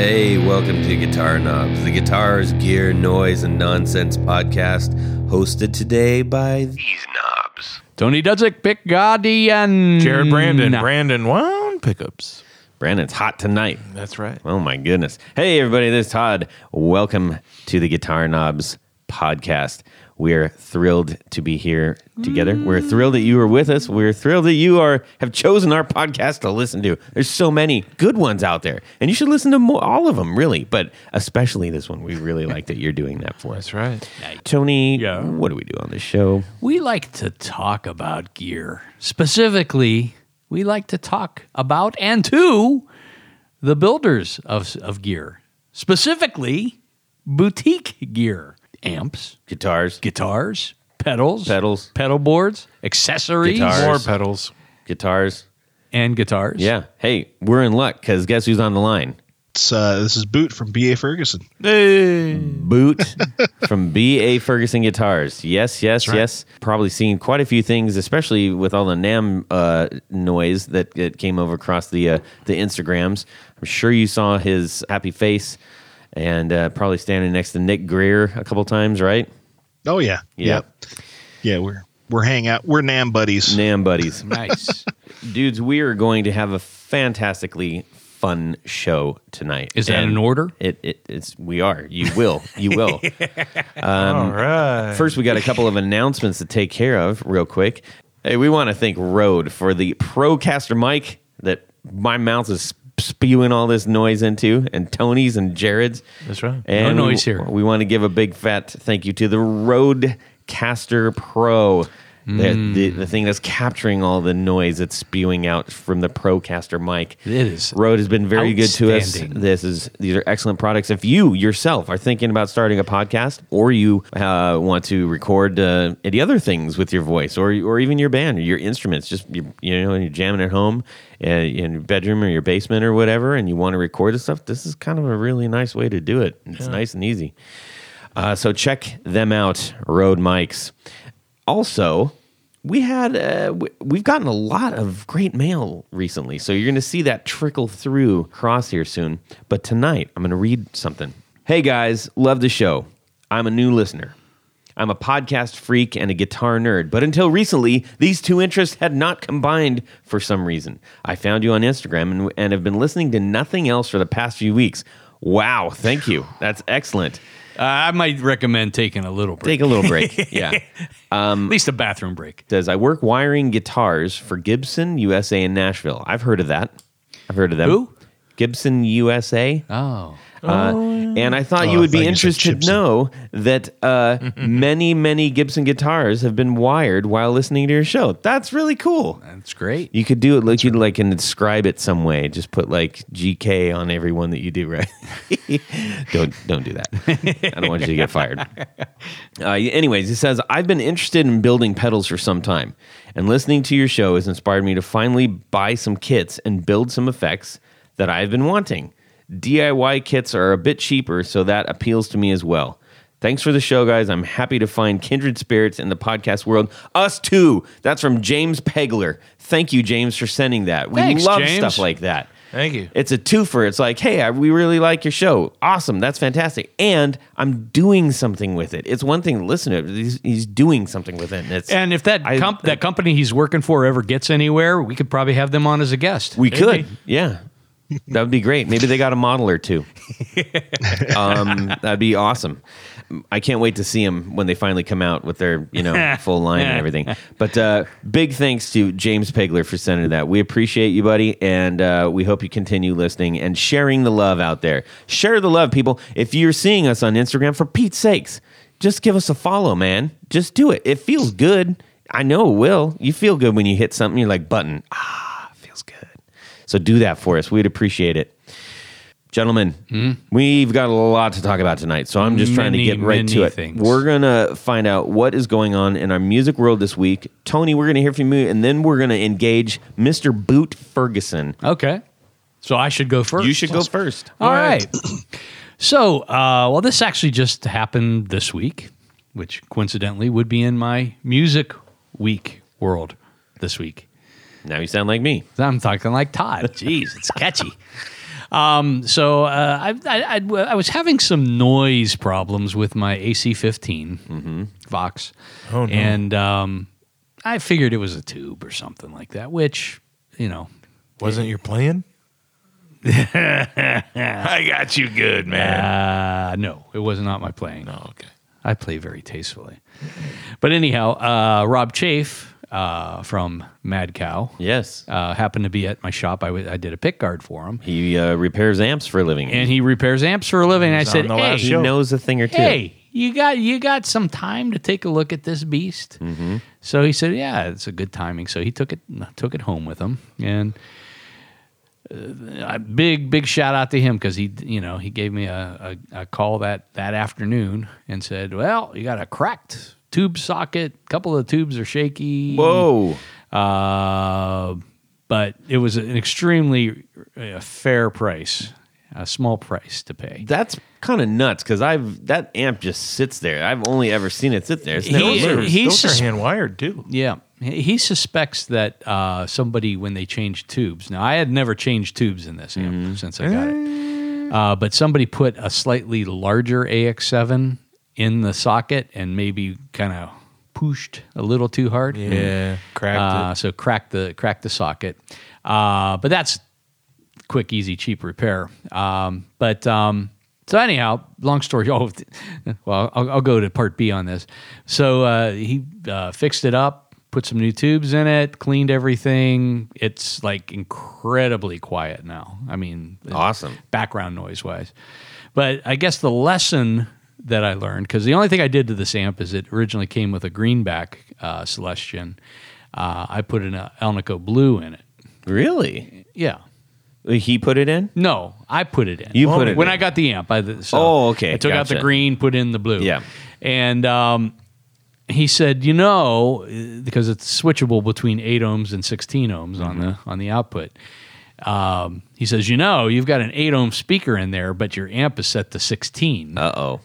Hey, welcome to Guitar Knobs, the guitars, gear, noise, and nonsense podcast, hosted today by these knobs. Tony Dudzik, Pick Guardian. Jared Brandon, Brandon Wound pickups. Brandon's hot tonight. That's right. Oh my goodness. Hey, everybody, this is Todd. Welcome to the Guitar Knobs podcast. We're thrilled to be here together. We're thrilled that you are with us. We're thrilled that you are have chosen our podcast to listen to. There's so many good ones out there, and you should listen to more, all of them, really, but especially this one. We really like that you're doing that for us. That's right. Tony, Yeah. what do we do on this show? We like to talk about gear. Specifically, we like to talk about and to the builders of, of gear. Specifically, boutique gear. Amps, Guitars, guitars, pedals, pedals, pedal boards, accessories, Guitars. More pedals. guitars. and guitars. Yeah. Hey, we're in luck because guess who's on the line? It's, uh, this is Boot from BA Ferguson. Hey. Boot from B.A. Ferguson Guitars. Yes, yes, yes. Probably seen quite a few things, especially with all the NAMM uh, noise that, that came over across the uh, the Instagrams. I'm sure you saw his happy face and uh, probably standing next to Nick Greer a couple times, right? Oh yeah, Yeah. Yep. yeah. We're we're hang out. We're NAMM buddies. NAMM buddies. Nice. Dudes, we are going to have a fantastically fun show tonight. Is that And in order? It, it, it's we are. You will. You will. All right. First, we got a couple of announcements to take care of real quick. Hey, we want to thank Rode for the Procaster mic that my mouth is spewing all this noise into, and Tony's and Jared's. That's right. And No noise we, here. We want to give a big fat thank you to the Rodecaster Pro. The, Mm. the, the thing that's capturing all the noise that's spewing out from the Procaster mic. It is Rode has been very good to us. This is these are excellent products. If you yourself are thinking about starting a podcast, or you uh, want to record uh, any other things with your voice, or or even your band or your instruments, just you, you know, when you're jamming at home uh, in your bedroom or your basement or whatever, and you want to record this stuff, this is kind of a really nice way to do it. It's nice and easy. Uh, so check them out, Rode mics. Also, we had uh, we've gotten a lot of great mail recently, so you're going to see that trickle through across here soon. But tonight, I'm going to read something. Hey guys, love the show. I'm a new listener. I'm a podcast freak and a guitar nerd, but until recently, these two interests had not combined for some reason. I found you on Instagram and, and have been listening to nothing else for the past few weeks. Wow, thank you. That's excellent. Uh, I might recommend taking a little break. Take a little break. Yeah. At least a bathroom break. Does I work wiring guitars for Gibson USA in Nashville. I've heard of that. I've heard of them. Who? Gibson USA. Oh. Uh, and I thought Oh, you would thought be interested to know that uh, many, many Gibson guitars have been wired while listening to your show. That's really cool. That's great. You could do it like you'd like and describe it some way. Just put like GK on every one that you do, right? don't don't do that. I don't want you to get fired. Uh, anyways, he says I've been interested in building pedals for some time, and listening to your show has inspired me to finally buy some kits and build some effects that I've been wanting. DIY kits are a bit cheaper, so that appeals to me as well. Thanks for the show, guys. I'm happy to find kindred spirits in the podcast world. Us too. That's from James Pegler. Thank you, James, for sending that. We Thanks, love James. stuff like that. Thank you. It's a twofer. It's like, hey, I, we really like your show. Awesome. That's fantastic. And I'm doing something with it. It's one thing to listen to it. He's, he's doing something with it. And, it's, And if that I- comp- that company he's working for ever gets anywhere, we could probably have them on as a guest. we could. Yeah. That would be great. Maybe they got a model or two. um, that'd be awesome. I can't wait to see them when they finally come out with their, you know, full line and everything. But uh, big thanks to James Pegler for sending that. We appreciate you, buddy, and uh, we hope you continue listening and sharing the love out there. Share the love, people. If you're seeing us on Instagram, for Pete's sakes, just give us a follow, man. Just do it. It feels good. I know it will. You feel good when you hit something. You're like, button. Ah, feels good. So do that for us. We'd appreciate it. Gentlemen, we've got a lot to talk about tonight, so I'm just trying to get right to it. things. We're going to find out what is going on in our music world this week. Tony, we're going to hear from you, and then we're going to engage Mr. Boot Ferguson. Okay. So I should go first. You should go first. All right. so, uh, well, this actually just happened this week, which coincidentally would be in my music week world this week. Now you sound like me. I'm talking like Todd. Jeez, it's catchy. Um, so uh, I, I, I, I was having some noise problems with my AC15 Vox. Oh, no. And um, I figured it was a tube or something like that, which, you know, Wasn't your plan? I got you good, man. uh, no, it was not my playing. oh, okay. I play very tastefully. But anyhow, uh, Rob Chafe uh, from Mad Cow Yes. uh, happened to be at my shop. I w- I did a pick guard for him. He uh, repairs amps for a living. And he repairs amps for a living. I said, on the last "Hey, he knows a thing or two. hey, you got you got some time to take a look at this beast?" Mm-hmm. So he said, "Yeah, it's a good timing." So he took it took it home with him, and uh, a big big shout out to him because he you know he gave me a, a, a call that that afternoon and said, "Well, you got a cracked tube socket. A couple of the tubes are shaky. Whoa. Uh, but it was an extremely uh, fair price, a small price to pay. That's kind of nuts because I've that amp just sits there. I've only ever seen it sit there. It's never He- moved. he- Those sus- are hand wired too. Yeah. He he suspects that uh, somebody, when they changed tubes, now I had never changed tubes in this amp since I got it, uh, but somebody put a slightly larger AX7 in the socket and maybe kind of pushed a little too hard. Yeah, cracked Uh, so crack the crack the socket. Uh, but that's quick, easy, cheap repair. Um, but um, so anyhow, long story. Oh, well, I'll, I'll go to part B on this. So uh, he uh, fixed it up, put some new tubes in it, cleaned everything. It's like incredibly quiet now. I mean, Awesome. background noise wise. But I guess the lesson that I learned, because the only thing I did to this amp is it originally came with a greenback uh, Celestion. Uh, I put an uh, Alnico Blue in it. Really? Yeah. He put it in? No, I put it in. You put it when in. I got the amp. I, so Oh, okay. I took out the green, put in the blue. Yeah. And um, he said, you know, because it's switchable between eight ohms and sixteen ohms on Mm-hmm. the on the output. Um, he says, you know, you've got an eight ohm speaker in there, but your amp is set to sixteen. Uh oh.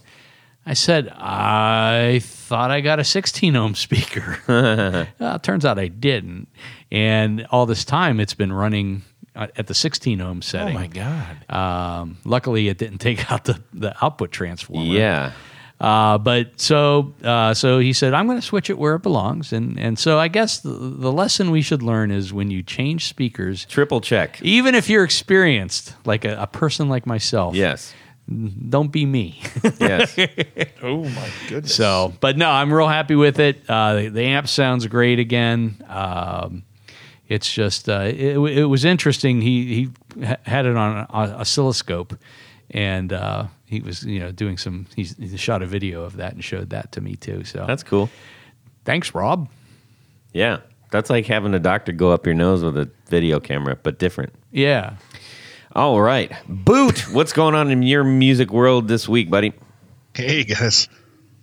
I said, I thought I got a 16 ohm speaker. turns out I didn't. And all this time, it's been running uh, at the 16 ohm setting. Oh my god. Um, luckily, it didn't take out the, the output transformer. Yeah. Uh, but so uh, so he said, I'm going to switch it where it belongs. And, and so I guess the, the lesson we should learn is when you change speakers, Triple check. even if you're experienced, like a, a person like myself, Yes. Don't be me. Yes. Oh my goodness. So, but no, I'm real happy with it. Uh, the, the amp sounds great again. Um, it's just uh, it, it was interesting. He he had it on an oscilloscope, and uh, he was you know doing some. He's, he shot a video of that and showed that to me too. So That's cool. thanks, Rob. Yeah. That's like having a doctor go up your nose with a video camera, but different. Yeah. All right. Boot, what's going on in your music world this week, buddy? Hey guys,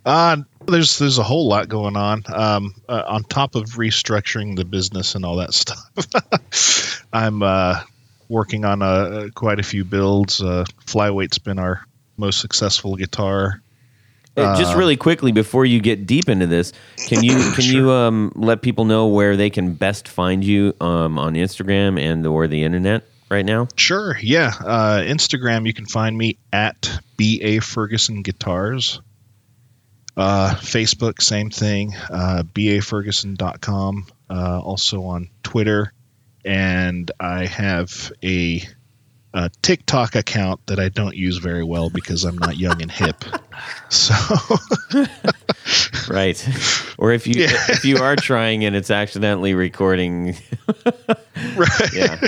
uh, there's there's a whole lot going on. Um, uh, on top of restructuring the business and all that stuff, I'm uh, working on uh, quite a few builds. Uh, Flyweight's been our most successful guitar. Uh, just really quickly before you get deep into this, can you can you um, let people know where they can best find you um, on Instagram and or the internet right now? Sure, yeah. Uh, Instagram, you can find me at ba Ferguson Guitars. Uh, Facebook, same thing. Uh, baferguson.com. Uh, also on Twitter, and I have a, a TikTok account that I don't use very well because I'm not young and hip. So Right. or if you Yeah. if you are trying and it's accidentally recording. right. Yeah.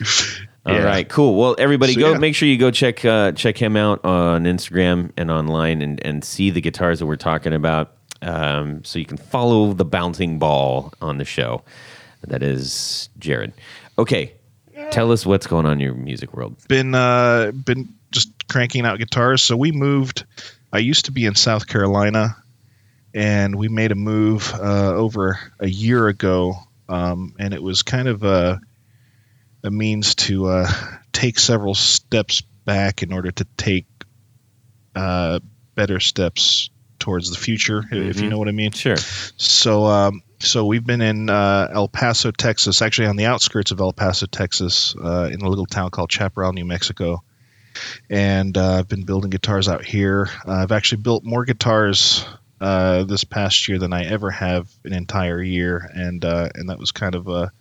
All Yeah. right, cool. Well, everybody, So, go yeah. make sure you go check uh, check him out on Instagram and online, and and see the guitars that we're talking about, um, so you can follow the bouncing ball on the show. That is Jared. Okay, tell us what's going on in your music world. been uh, been just cranking out guitars. So we moved. I used to be in South Carolina, and we made a move uh, over a year ago, um, and it was kind of a a means to uh, take several steps back in order to take uh, better steps towards the future, if you know what I mean. Sure. So um, so we've been in uh, El Paso, Texas, actually on the outskirts of El Paso, Texas, uh, in a little town called Chaparral, New Mexico. And uh, I've been building guitars out here. Uh, I've actually built more guitars uh, this past year than I ever have an entire year, and uh, and that was kind of a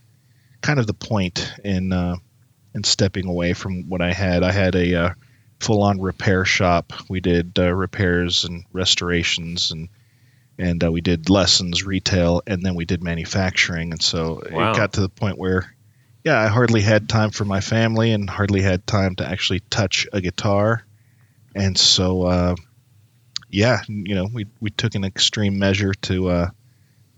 kind of the point in uh, in stepping away from what I had. I had a uh, full on repair shop. We did uh, repairs and restorations and and uh, we did lessons, retail, and then we did manufacturing. And so Wow. it got to the point where, yeah, I hardly had time for my family and hardly had time to actually touch a guitar. And so, uh, yeah, you know, we we took an extreme measure to uh,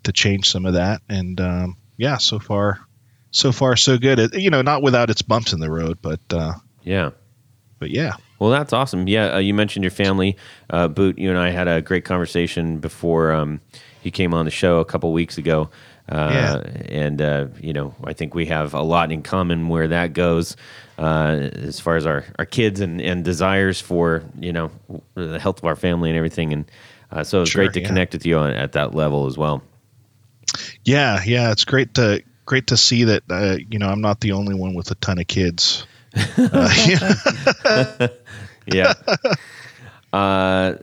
to change some of that. And um, yeah, so far, so far so good. It, you know, not without its bumps in the road, but uh, Yeah. but yeah. Well, that's awesome. Yeah, uh, you mentioned your family. Uh, Boot, you and I had a great conversation before um, you came on the show a couple weeks ago. Uh, Yeah. And, uh, you know, I think we have a lot in common where that goes uh, as far as our, our kids and, and desires for, you know, the health of our family and everything. And uh, so it's Sure, great to yeah. connect with you on, at that level as well. Yeah, yeah, it's great to great to see that uh, you know I'm not the only one with a ton of kids. Uh, yeah. Yeah. uh,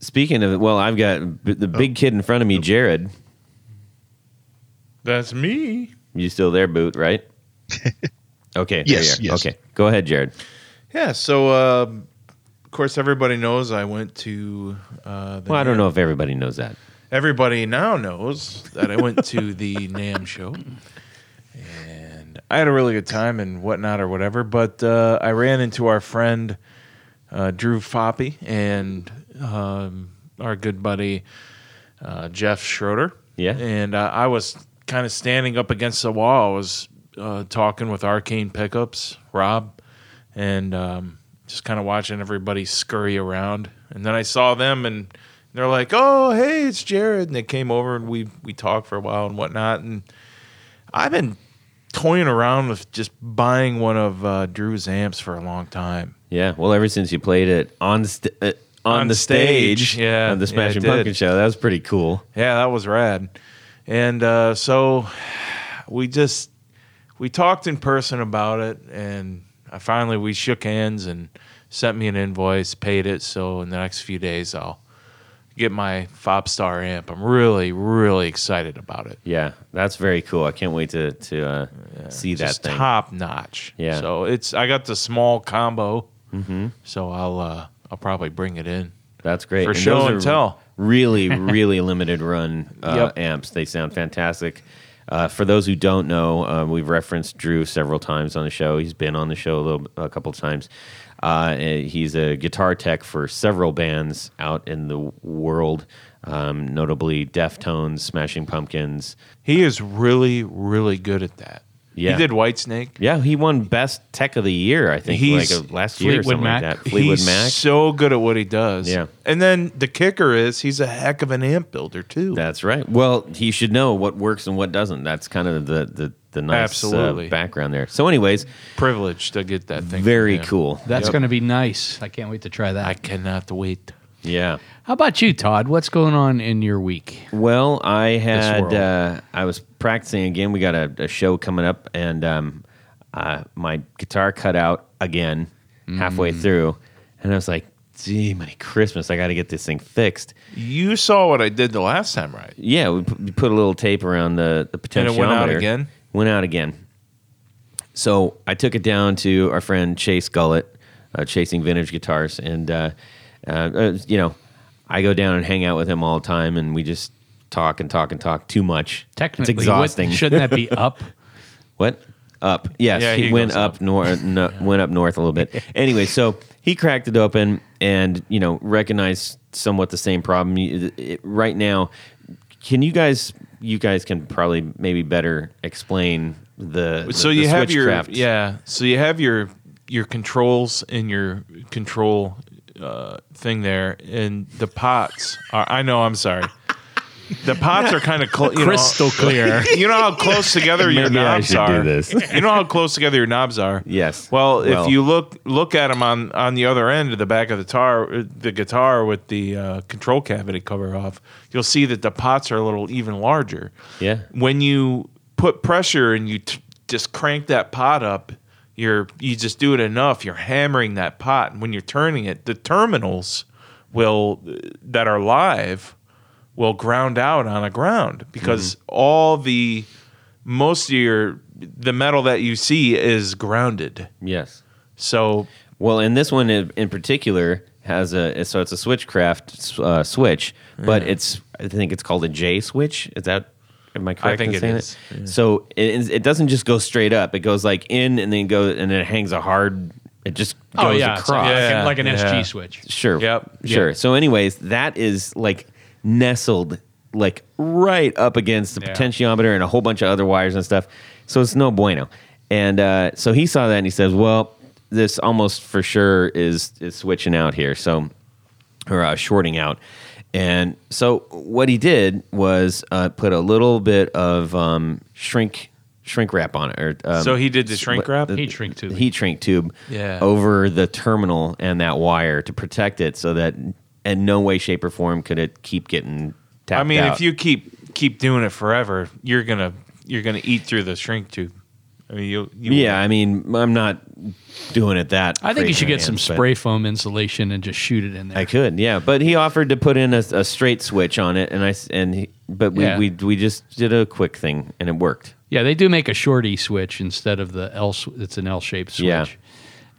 speaking of, well, I've got b- the big kid in front of me, Jared. That's me. You still there, Boot, right? Okay. Yes, yes. Okay. Go ahead, Jared. Yeah. So, uh, of course, everybody knows I went to. Uh, the Well, I don't NAMM know if everybody knows that. Everybody now knows that I went to the NAMM show, and I had a really good time and whatnot or whatever. But uh, I ran into our friend uh, Drew Foppe and um, our good buddy uh, Jeff Schroeder. Yeah. and uh, I was kind of standing up against the wall. I was uh, talking with Arcane Pickups, Rob, and um, just kind of watching everybody scurry around. And then I saw them, and they're like, "Oh, hey, it's Jared." And they came over, and we we talked for a while and whatnot. And I've been toying around with just buying one of uh, Drew's amps for a long time. Yeah. Well, ever since you played it on st- uh, on, On the stage, stage, yeah, on the Smashing did. Pumpkin show, that was pretty cool. Yeah, that was rad. And uh, so we just we talked in person about it, and I finally we shook hands and sent me an invoice, paid it. So in the next few days, I'll get my Fob Star amp. I'm really, really excited about it. Yeah, that's very cool. I can't wait to to uh, see that thing. top notch. Yeah. So it's I got the small combo. Mm-hmm. So I'll uh, I'll probably bring it in. That's great. For And show and tell. Really, really limited run uh, Yep. amps. They sound fantastic. Uh, for those who don't know, uh, we've referenced Drew several times on the show. He's been on the show a, little, a couple times. Uh, he's a guitar tech for several bands out in the world, um, notably Deftones, Smashing Pumpkins. He is really, really good at that. Yeah. He did Whitesnake. Yeah, he won Best Tech of the Year, I think, He's like last year or something Mac. like that. Fleetwood he's Mac. so good at what he does. Yeah. And then the kicker is he's a heck of an amp builder too. That's right. Well, he should know what works and what doesn't. That's kind of the the, the nice Absolutely. Uh, background there. So, anyways, privileged to get that thing. very cool. That's Yep. going to be nice. I can't wait to try that. I cannot wait. Yeah. How about you, Todd? What's going on in your week? Well, I had uh, I was practicing again. We got a, a show coming up, and um, uh, my guitar cut out again halfway Mm. through, and I was like, "Gee, my Christmas! I got to get this thing fixed." You saw what I did the last time, right? Yeah, we put, we put a little tape around the the potentiometer. And it went out again? Went out again. So I took it down to our friend Chase Gullett, uh, chasing vintage guitars, and uh, uh, uh, you know, I go down and hang out with him all the time, and we just talk and talk and talk too much. Technically, it's exhausting. what- shouldn't that be up? What? Up. Yes, Yeah, he, he went up, up. north. No, went up north a little bit. anyway, so he cracked it open and you know recognized somewhat the same problem. You- it- right now, can you guys? You guys can probably maybe better explain the. So the, you the have your yeah. So you have your your controls in your control uh, thing there, and the pots are. I know. I'm sorry. The pots are kind of close. Crystal clear. You know how close together your Maybe knobs are. this. You know how close together your knobs are. Yes. Well, Well- if you look look at them on on the other end of the back of the guitar, the guitar with the uh, control cavity cover off, you'll see that the pots are a little even larger. Yeah. When you put pressure and you t- just crank that pot up, you're you just do it enough. You're hammering that pot, and when you're turning it, the terminals will that are live will ground out on a ground because all the most of your the metal that you see is grounded. Yes. So Well, and this one in, in particular has a so it's a Switchcraft uh, switch, but it's I think it's called a J switch. Is that am I correct think in saying is, it? So it, it doesn't just go straight up; it goes like in and then go and then it hangs a hard. It just goes Oh yeah, it's across. like, Yeah, like an yeah. SG switch. Sure. Yep. Sure. Yeah. So, anyways, that is like nestled like right up against the Yeah. potentiometer and a whole bunch of other wires and stuff. So it's no bueno. And uh, so he saw that and he says, "Well, this almost for sure is is switching out here." So or uh, shorting out. And so what he did was uh, put a little bit of um, shrink shrink wrap on it. Or, um, So he did the shrink what- wrap? Heat shrink tube. Heat shrink tube. Yeah. Over the terminal and that wire to protect it, so that in no way, shape, or form could it keep getting tapped I mean, out. if you keep keep doing it forever, you're gonna you're gonna eat through the shrink tube. I mean, you, you yeah, I mean, I'm not doing it that. I think you should get man, some spray foam insulation and just shoot it in there. I could, yeah, but he offered to put in a, a straight switch on it, and I and he, but we, Yeah. we we just did a quick thing, and it worked. Yeah, they do make a shorty switch instead of the L. It's an L-shaped switch. Yeah.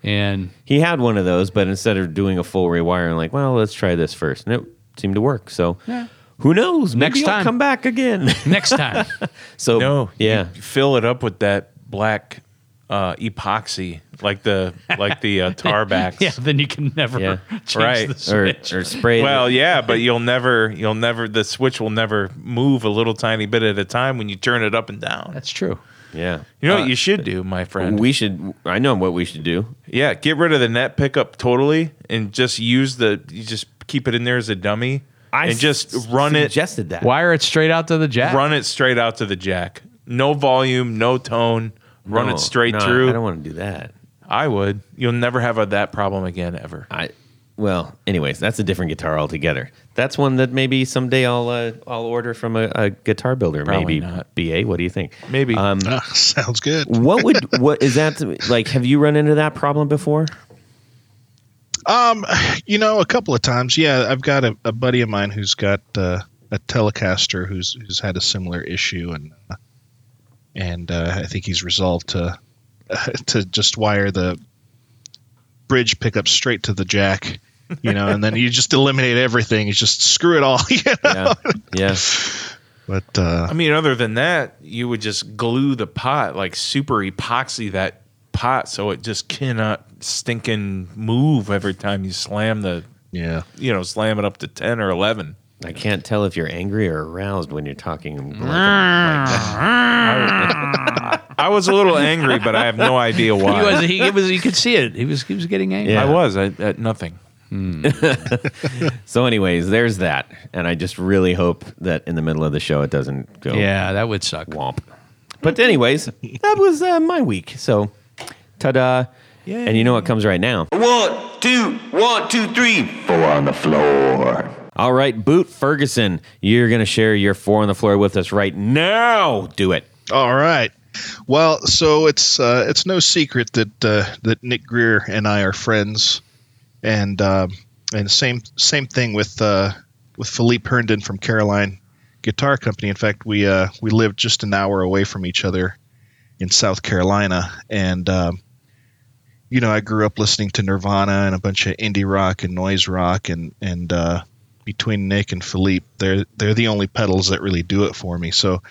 And He had one of those, but instead of doing a full rewiring, like, well, let's try this first, and it seemed to work. So, Yeah. who knows? Maybe Next he'll time. come back again. next time, so, no, yeah, fill it up with that black uh, epoxy, like the like the uh, tar backs. yeah, then you can never Yeah. change Right. the or switch. or spray. Well, yeah, but you'll never, you'll never, the switch will never move a little tiny bit at a time when you turn it up and down. That's true. Yeah. You know Uh, what you should do, my friend? we should. I know what we should do. yeah, get rid of the net pickup totally and just use the, you just keep it in there as a dummy I and just s- run it, Suggested that. Wire it straight out to the jack. run it straight out to the jack. No volume, no tone. Run No, it straight no, through. I don't want to do that. I would. You'll never have a, that problem again ever. I well, anyways, that's a different guitar altogether. That's one that maybe someday I'll uh, I'll order from a, a guitar builder. Probably maybe not. BA. What do you think? Maybe. Um, Ah, sounds good. what would what is that like? Have you run into that problem before? Um, you know, a couple of times. Yeah, I've got a, a buddy of mine who's got uh, a Telecaster who's who's had a similar issue, and uh, and uh, I think he's resolved to to just wire the bridge pickup straight to the jack. You know, and then you just eliminate everything. You just screw it all. You know? Yeah, yeah. But uh, I mean, other than that, you would just glue the pot, like super epoxy that pot so it just cannot stinking move every time you slam the, yeah, you know, slam it up to 10 or 11. I can't tell if you're angry or aroused when you're talking. Like, like. I was a little angry, but I have no idea why. He was. He, it was. You could see it. He was. He was getting angry. Yeah. I was I, at nothing. so, anyways, there's that, and I just really hope that in the middle of the show it doesn't go Yeah, that would suck. womp. But anyways, that was uh, my week. So, ta-da! And you know what comes right now? One, two, one, two, three, four on the floor. All right, Boot Ferguson, you're going to share your four on the floor with us right now. Do it. All right. Well, so it's uh, it's no secret that uh, that Nick Greer and I are friends, and um and same same thing with uh, with Philippe Herndon from Caroline Guitar Company. In fact, we uh, we lived just an hour away from each other in South Carolina, and um, you know I grew up listening to Nirvana and a bunch of indie rock and noise rock, and and uh, between Nick and Philippe, they're they're the only pedals that really do it for me. So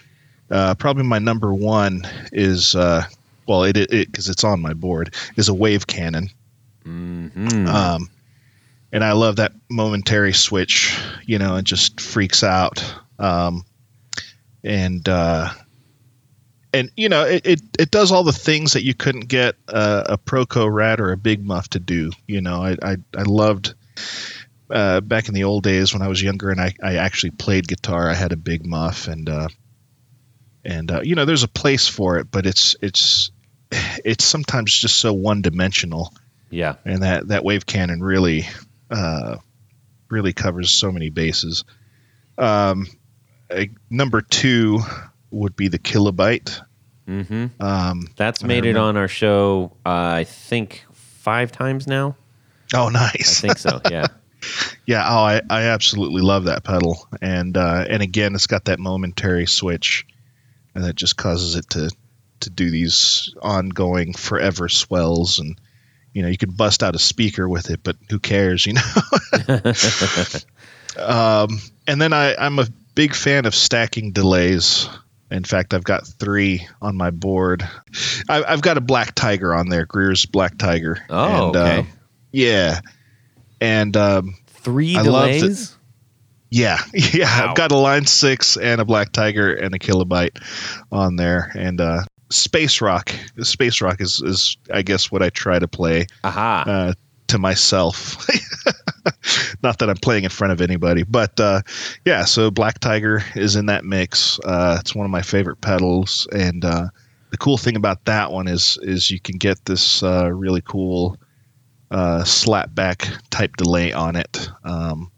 uh, probably my number one is uh, well, it because it's on my board is a wave cannon. Um, and I love that momentary switch. You know, it just freaks out. Um, and uh, and you know, it, it it does all the things that you couldn't get a Proco Rat or a Big Muff to do. You know, I I, I loved uh, back in the old days when I was younger and I, I actually played guitar, I had a big muff and uh, and uh, you know there's a place for it, but it's it's it's sometimes just so one dimensional, Yeah. and that that wave cannon really uh, really covers so many bases. Um, number two would be the kilobyte. Mm-hmm. Um, That's made it on our show. Uh, I think five times now. oh, nice! I think so. Yeah. Yeah, oh, I, I absolutely love that pedal, and uh, and again, it's got that momentary switch, and that just causes it to to do these ongoing, forever swells, and you know you could bust out a speaker with it, but who cares, you know? um, and then I, I'm a big fan of stacking delays. In fact, I've got three on my board. I, I've got a Black Tiger on there, Greer's Black Tiger. Oh, and, okay. uh, yeah, and um, Three I delays. yeah, yeah. Wow. I've got a Line Six and a Black Tiger and a Kilobyte on there, and uh, Space Rock. Space Rock is, is I guess what I try to play Aha. uh, to myself. Not that I'm playing in front of anybody, but uh, yeah. So Black Tiger is in that mix. Uh, it's one of my favorite pedals, and uh, the cool thing about that one is is you can get this uh, really cool uh, slapback type delay on it. Um,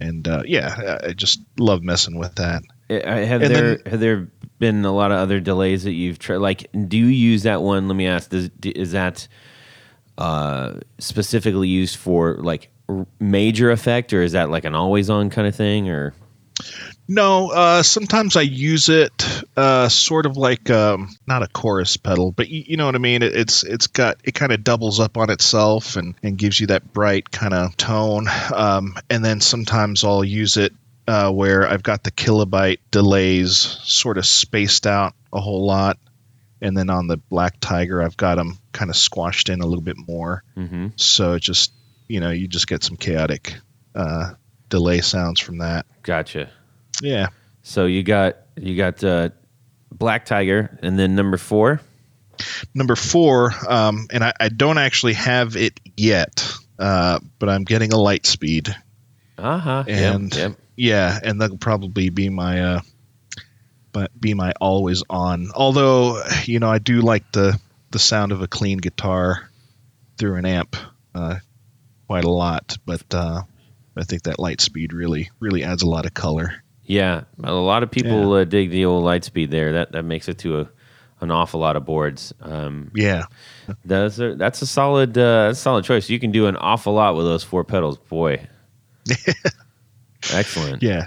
and uh, yeah, I I just love messing with that. Have and there then- have there been a lot of other delays that you've tried? Like, do you use that one? Let me ask: Does, is that uh, specifically used for like r- major effect, or is that like an always on kind of thing? Or No, uh, sometimes I use it uh, sort of like um, not a chorus pedal, but you, you know what I mean. It, it's it's got it kind of doubles up on itself and, and gives you that bright kind of tone. Um, and then sometimes I'll use it uh, where I've got the kilobyte delays sort of spaced out a whole lot, and then on the Black Tiger I've got them kind of squashed in a little bit more. mm-hmm. So it just you know you just get some chaotic uh, delay sounds from that. gotcha. Yeah. So you got you got uh, Black Tiger, and then number four. number four, um, and I, I don't actually have it yet, uh, but I'm getting a light speed. Uh huh. And- yep, yep. Yeah, and that'll probably be my, uh, but be my always on. Although, you know, I do like the the sound of a clean guitar through an amp uh, quite a lot, but uh, I think that light speed really really adds a lot of color. Yeah, a lot of people uh, dig the old light speed there. That that makes it to a an awful lot of boards. Um, Yeah, that's a, that's a solid uh, that's a solid choice. You can do an awful lot with those four pedals, boy. Excellent. yeah.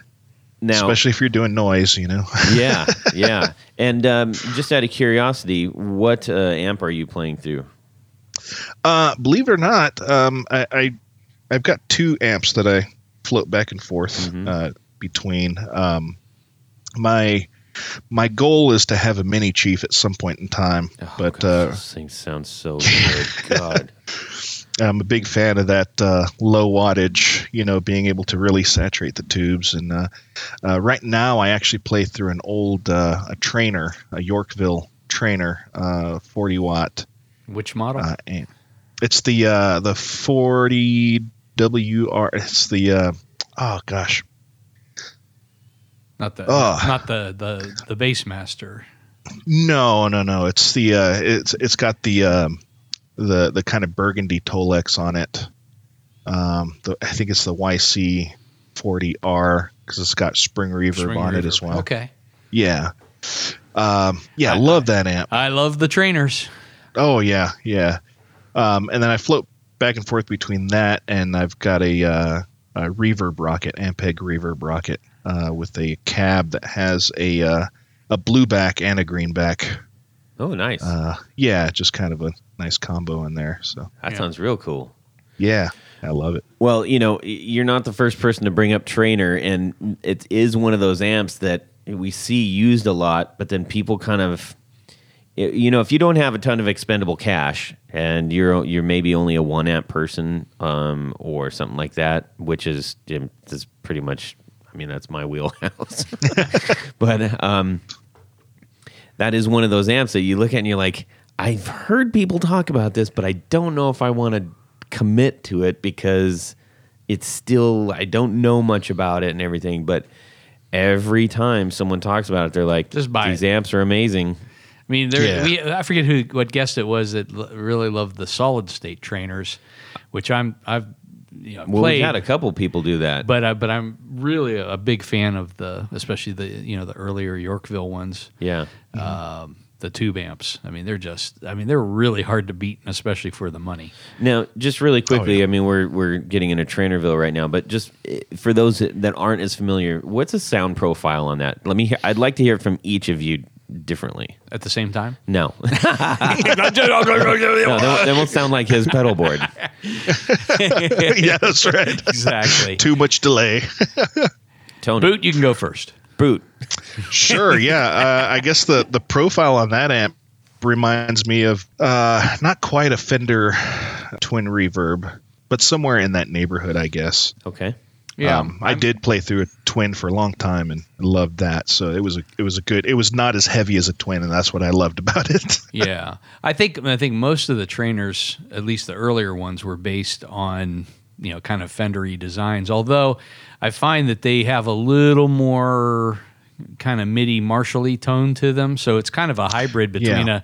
Now, Especially if you're doing noise, you know. yeah, yeah. And um, just out of curiosity, what uh, amp are you playing through? Uh, believe it or not, um, I, I I've got two amps that I float back and forth Mhm. uh, between. Um, my my goal is to have a mini chief at some point in time, Oh, but gosh, uh, those things sound so good. God. I'm a big fan of that uh, low wattage. You know, being able to really saturate the tubes. And uh, uh, right now, I actually play through an old uh, a Traynor, a Yorkville Traynor, uh, 40 watt Which model? uh. It's the uh, the 40 WR. It's the uh, oh gosh, not the ugh. not the the the Bassmaster. no, no, no. It's the uh, it's it's got the um, the the kind of burgundy Tolex on it. Um, the, I think it's the YC 40R because it's got spring reverb Spring on it as well. Okay. Yeah. Um, yeah, I- love that amp. I love the Traynors. Oh yeah, yeah. Um, and then I float back and forth between that and I've got a, uh, a reverb rocket, Ampeg reverb rocket, uh, with a cab that has a uh, a blue back and a green back. Oh, nice. Uh, yeah, just kind of a nice combo in there. So that yeah. sounds real cool. yeah, I love it. Well, you know, you're not the first person to bring up Traynor, and it is one of those amps that we see used a lot, but then people kind of, you know, if you don't have a ton of expendable cash and you're you're maybe only a one amp person um, or something like that, which is is pretty much, I mean, that's my wheelhouse. but um, that is one of those amps that you look at and you're like, I've heard people talk about this, but I don't know if I want to commit to it because it's still I don't know much about it and everything, but every time someone talks about it, they're like, Just buy these it." amps are amazing. I mean, there, Yeah. we, I forget who what guest it was that l- really loved the solid state Traynors, which I'm I've you know Well, played, we've had a couple people do that. but uh, but I'm really a, a big fan of the especially the you know the earlier Yorkville ones, yeah. um, the tube amps. I mean, they're just I mean they're really hard to beat, especially for the money. Now, just really Oh, quickly, I mean, we're we're getting into Trainerville right now, but just eh, for those that that aren't as familiar, what's a sound profile on that? Let me. Hear, I'd like to hear it from each of you differently. At the same time, No, no, won't, that won't sound like his pedal board. yeah, that's right. exactly. Too much delay. Tony, Boot, you can go first. Boot. Sure, yeah. Uh, I guess the the profile on that amp reminds me of uh, not quite a Fender twin reverb, but somewhere in that neighborhood, I guess. Okay. Yeah, um, I did play through a twin for a long time and loved that. So it was a it was a good. It was not as heavy as a twin, and that's what I loved about it. yeah, I think I think most of the Traynors, at least the earlier ones, were based on you know kind of Fendery designs. Although I find that they have a little more kind of MIDI Marshally tone to them, so it's kind of a hybrid between Yeah.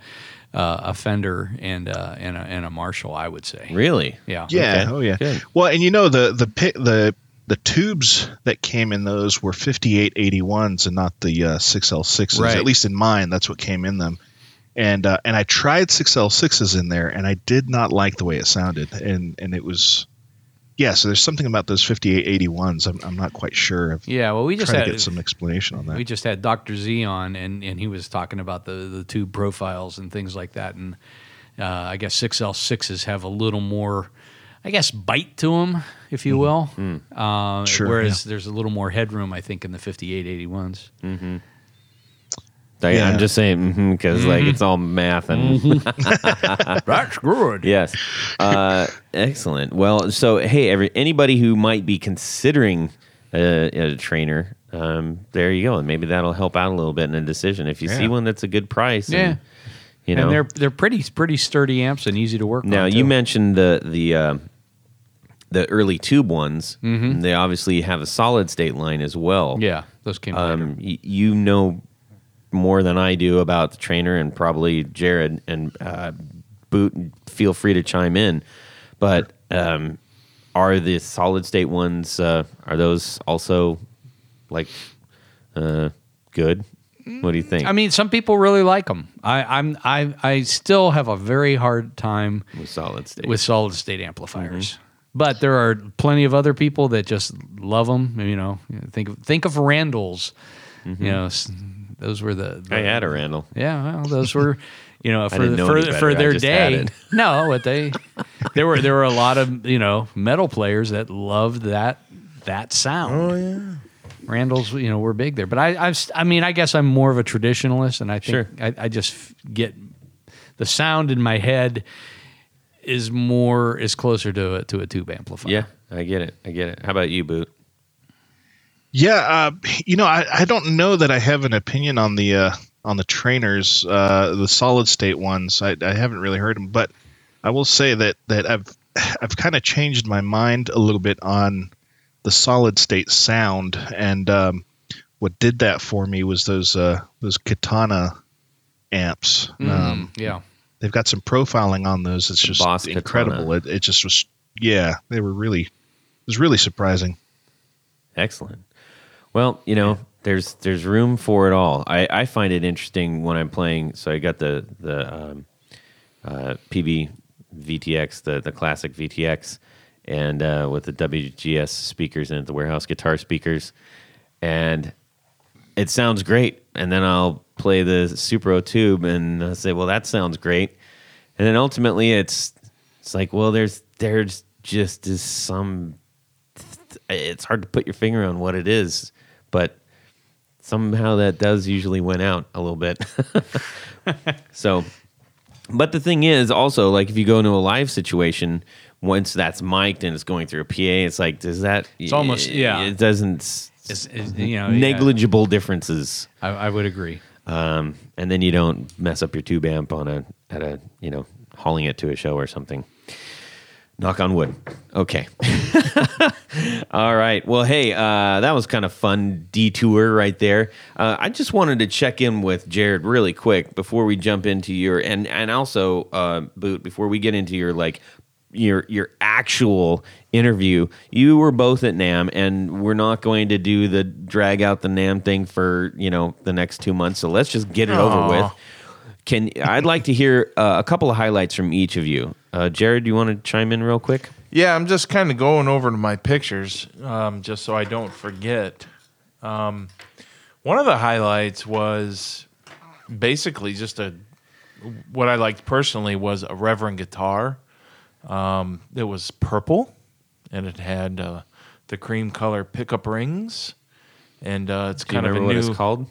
a uh, a Fender and uh, and a and a Marshall. I would say. Really? Yeah. Yeah. Okay, Oh yeah. good. Well, and you know the the pi- the the tubes that came in those were 5881s and not the uh, 6L6s. Right. At least in mine, that's what came in them. And uh, and I tried 6L6s in there, and I did not like the way it sounded. And and it was, yeah. So there's something about those 5881s. I'm, I'm not quite sure. I've Yeah. Well, we just tried had to get some explanation on that. we just had Dr. Z on, and, and he was talking about the, the tube profiles and things like that. And uh, I guess 6L6s have a little more, I guess, bite to them, if you will. Uh, Sure, whereas there's a little more headroom, I think, in the 5881s. I, Yeah. I'm just saying because like it's all math and That's good. yes, uh, excellent. Well, so hey, every anybody who might be considering a, a Traynor, um, there you go, and maybe that'll help out a little bit in a decision. If you see one that's a good price, and, Yeah. you know, And they're they're pretty pretty sturdy amps and easy to work Now you mentioned the the uh, the early tube ones. Mm-hmm. They obviously have a solid state line as well. Yeah, those came later. Um, y- you know more than I do about the Traynor, and probably Jared and uh, Boot. Feel free to chime in, but um, are the solid state ones? Uh, are those also like uh, good? What do you think? I mean, some people really like them. I, I'm I I still have a very hard time with solid state. with solid state amplifiers. But there are plenty of other people that just love them. You know, think of think of Randall's. You know, those were the, the I had a Randall. yeah. Well, those were you know for know for, better. for their just day. No, but they there were there were a lot of you know metal players that loved that that sound. Oh yeah. Randall's, you know, were big there, but I, I've, I mean, I guess I'm more of a traditionalist, and I think Sure. I, I just get the sound in my head is more is closer to a, to a tube amplifier. Yeah, I get it. I get it. How about you, Boot? Yeah, uh, you know, I, I don't know that I have an opinion on the uh, on the Traynors, uh, the solid state ones. I, I haven't really heard them, but I will say that that I've I've kind of changed my mind a little bit on the solid state sound, and um, what did that for me was those uh, those Katana amps. Mm, Um, yeah. they've got some profiling on those. It's just Boss incredible. It, it just was, yeah, they were really, it was really surprising. Excellent. Well, you know, there's there's room for it all. I, I find it interesting when I'm playing. So I got the the um, uh, PV VTX, the the classic VTX, and uh, with the WGS speakers and the warehouse guitar speakers, and it sounds great. And then I'll play the Super O tube and I'll say, well, that sounds great. And then ultimately, it's it's like, well, there's there's just is some it's hard to put your finger on what it is, but somehow that does usually win out a little bit. so, but the thing is also like if you go into a live situation, once that's mic'd and it's going through a PA, it's like does that? It's almost- yeah. It doesn't. It's, it's, you know, yeah, negligible differences, I, I would agree. um, and then you don't mess up your tube amp on a at a you know hauling it to a show or something. Knock on wood. Okay. All right. Well, hey, uh, that was kind of fun detour right there. Uh, I just wanted to check in with Jared really quick before we jump into your and and also uh, boot before we get into your like your your actual interview. You were both at NAMM, and we're not going to do the drag out the NAMM thing for you know the next two months. So let's just get it over with. Can I'd like to hear uh, a couple of highlights from each of you. Uh, Jared, do you want to chime in real quick? Yeah, I'm just kind of going over to my pictures um, just so I don't forget. Um, one of the highlights was basically just a what I liked personally was a Reverend guitar. Um, it was purple, and it had uh, the cream color pickup rings, and uh, it's Do kind of a what new. it's called?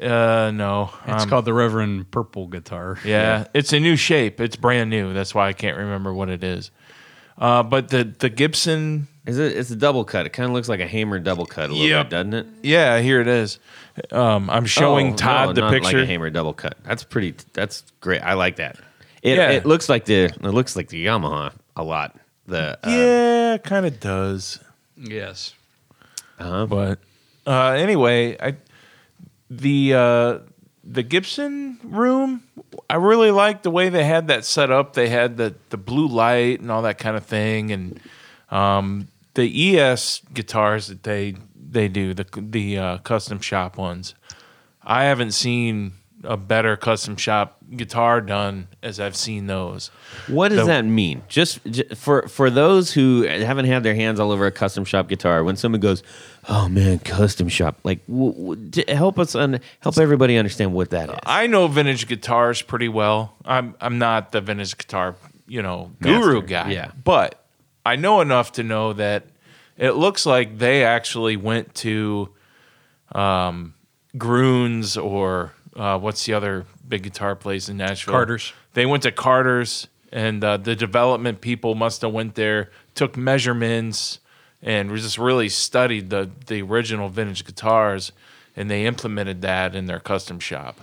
Uh, no, It's um, called the Reverend Purple Guitar. Yeah, it's a new shape. It's brand new. That's why I can't remember what it is. Uh, but the the Gibson Is it? It's a double cut. It kind of looks like a Hamer double cut a little Yep. bit, doesn't it? Yeah, here it is. Um, I'm showing Oh, Todd no, the not picture. like a Hamer double cut. That's pretty. That's great. I like that. It, Yeah. it looks like the it looks like the Yamaha a lot. The uh, yeah, kind of does. Yes. uh-huh. But uh, anyway, I the uh, the Gibson room. I really liked the way they had that set up. They had the the blue light and all that kind of thing, and um, the ES guitars that they they do the the uh, custom shop ones. I haven't seen a better custom shop guitar done as I've seen those. What does The- that mean? Just, j for for those who haven't had their hands all over a custom shop guitar, when someone goes, "Oh man, custom shop," like w- w- help us un- help everybody understand what that is. I know vintage guitars pretty well. I'm I'm not the vintage guitar, you know, guru Master, guy. yeah. But I know enough to know that it looks like they actually went to um Gruhn's or uh, what's the other big guitar place in Nashville? Carter's. They went to Carter's and uh, the development people must have went there, took measurements and just really studied the the original vintage guitars and they implemented that in their custom shop.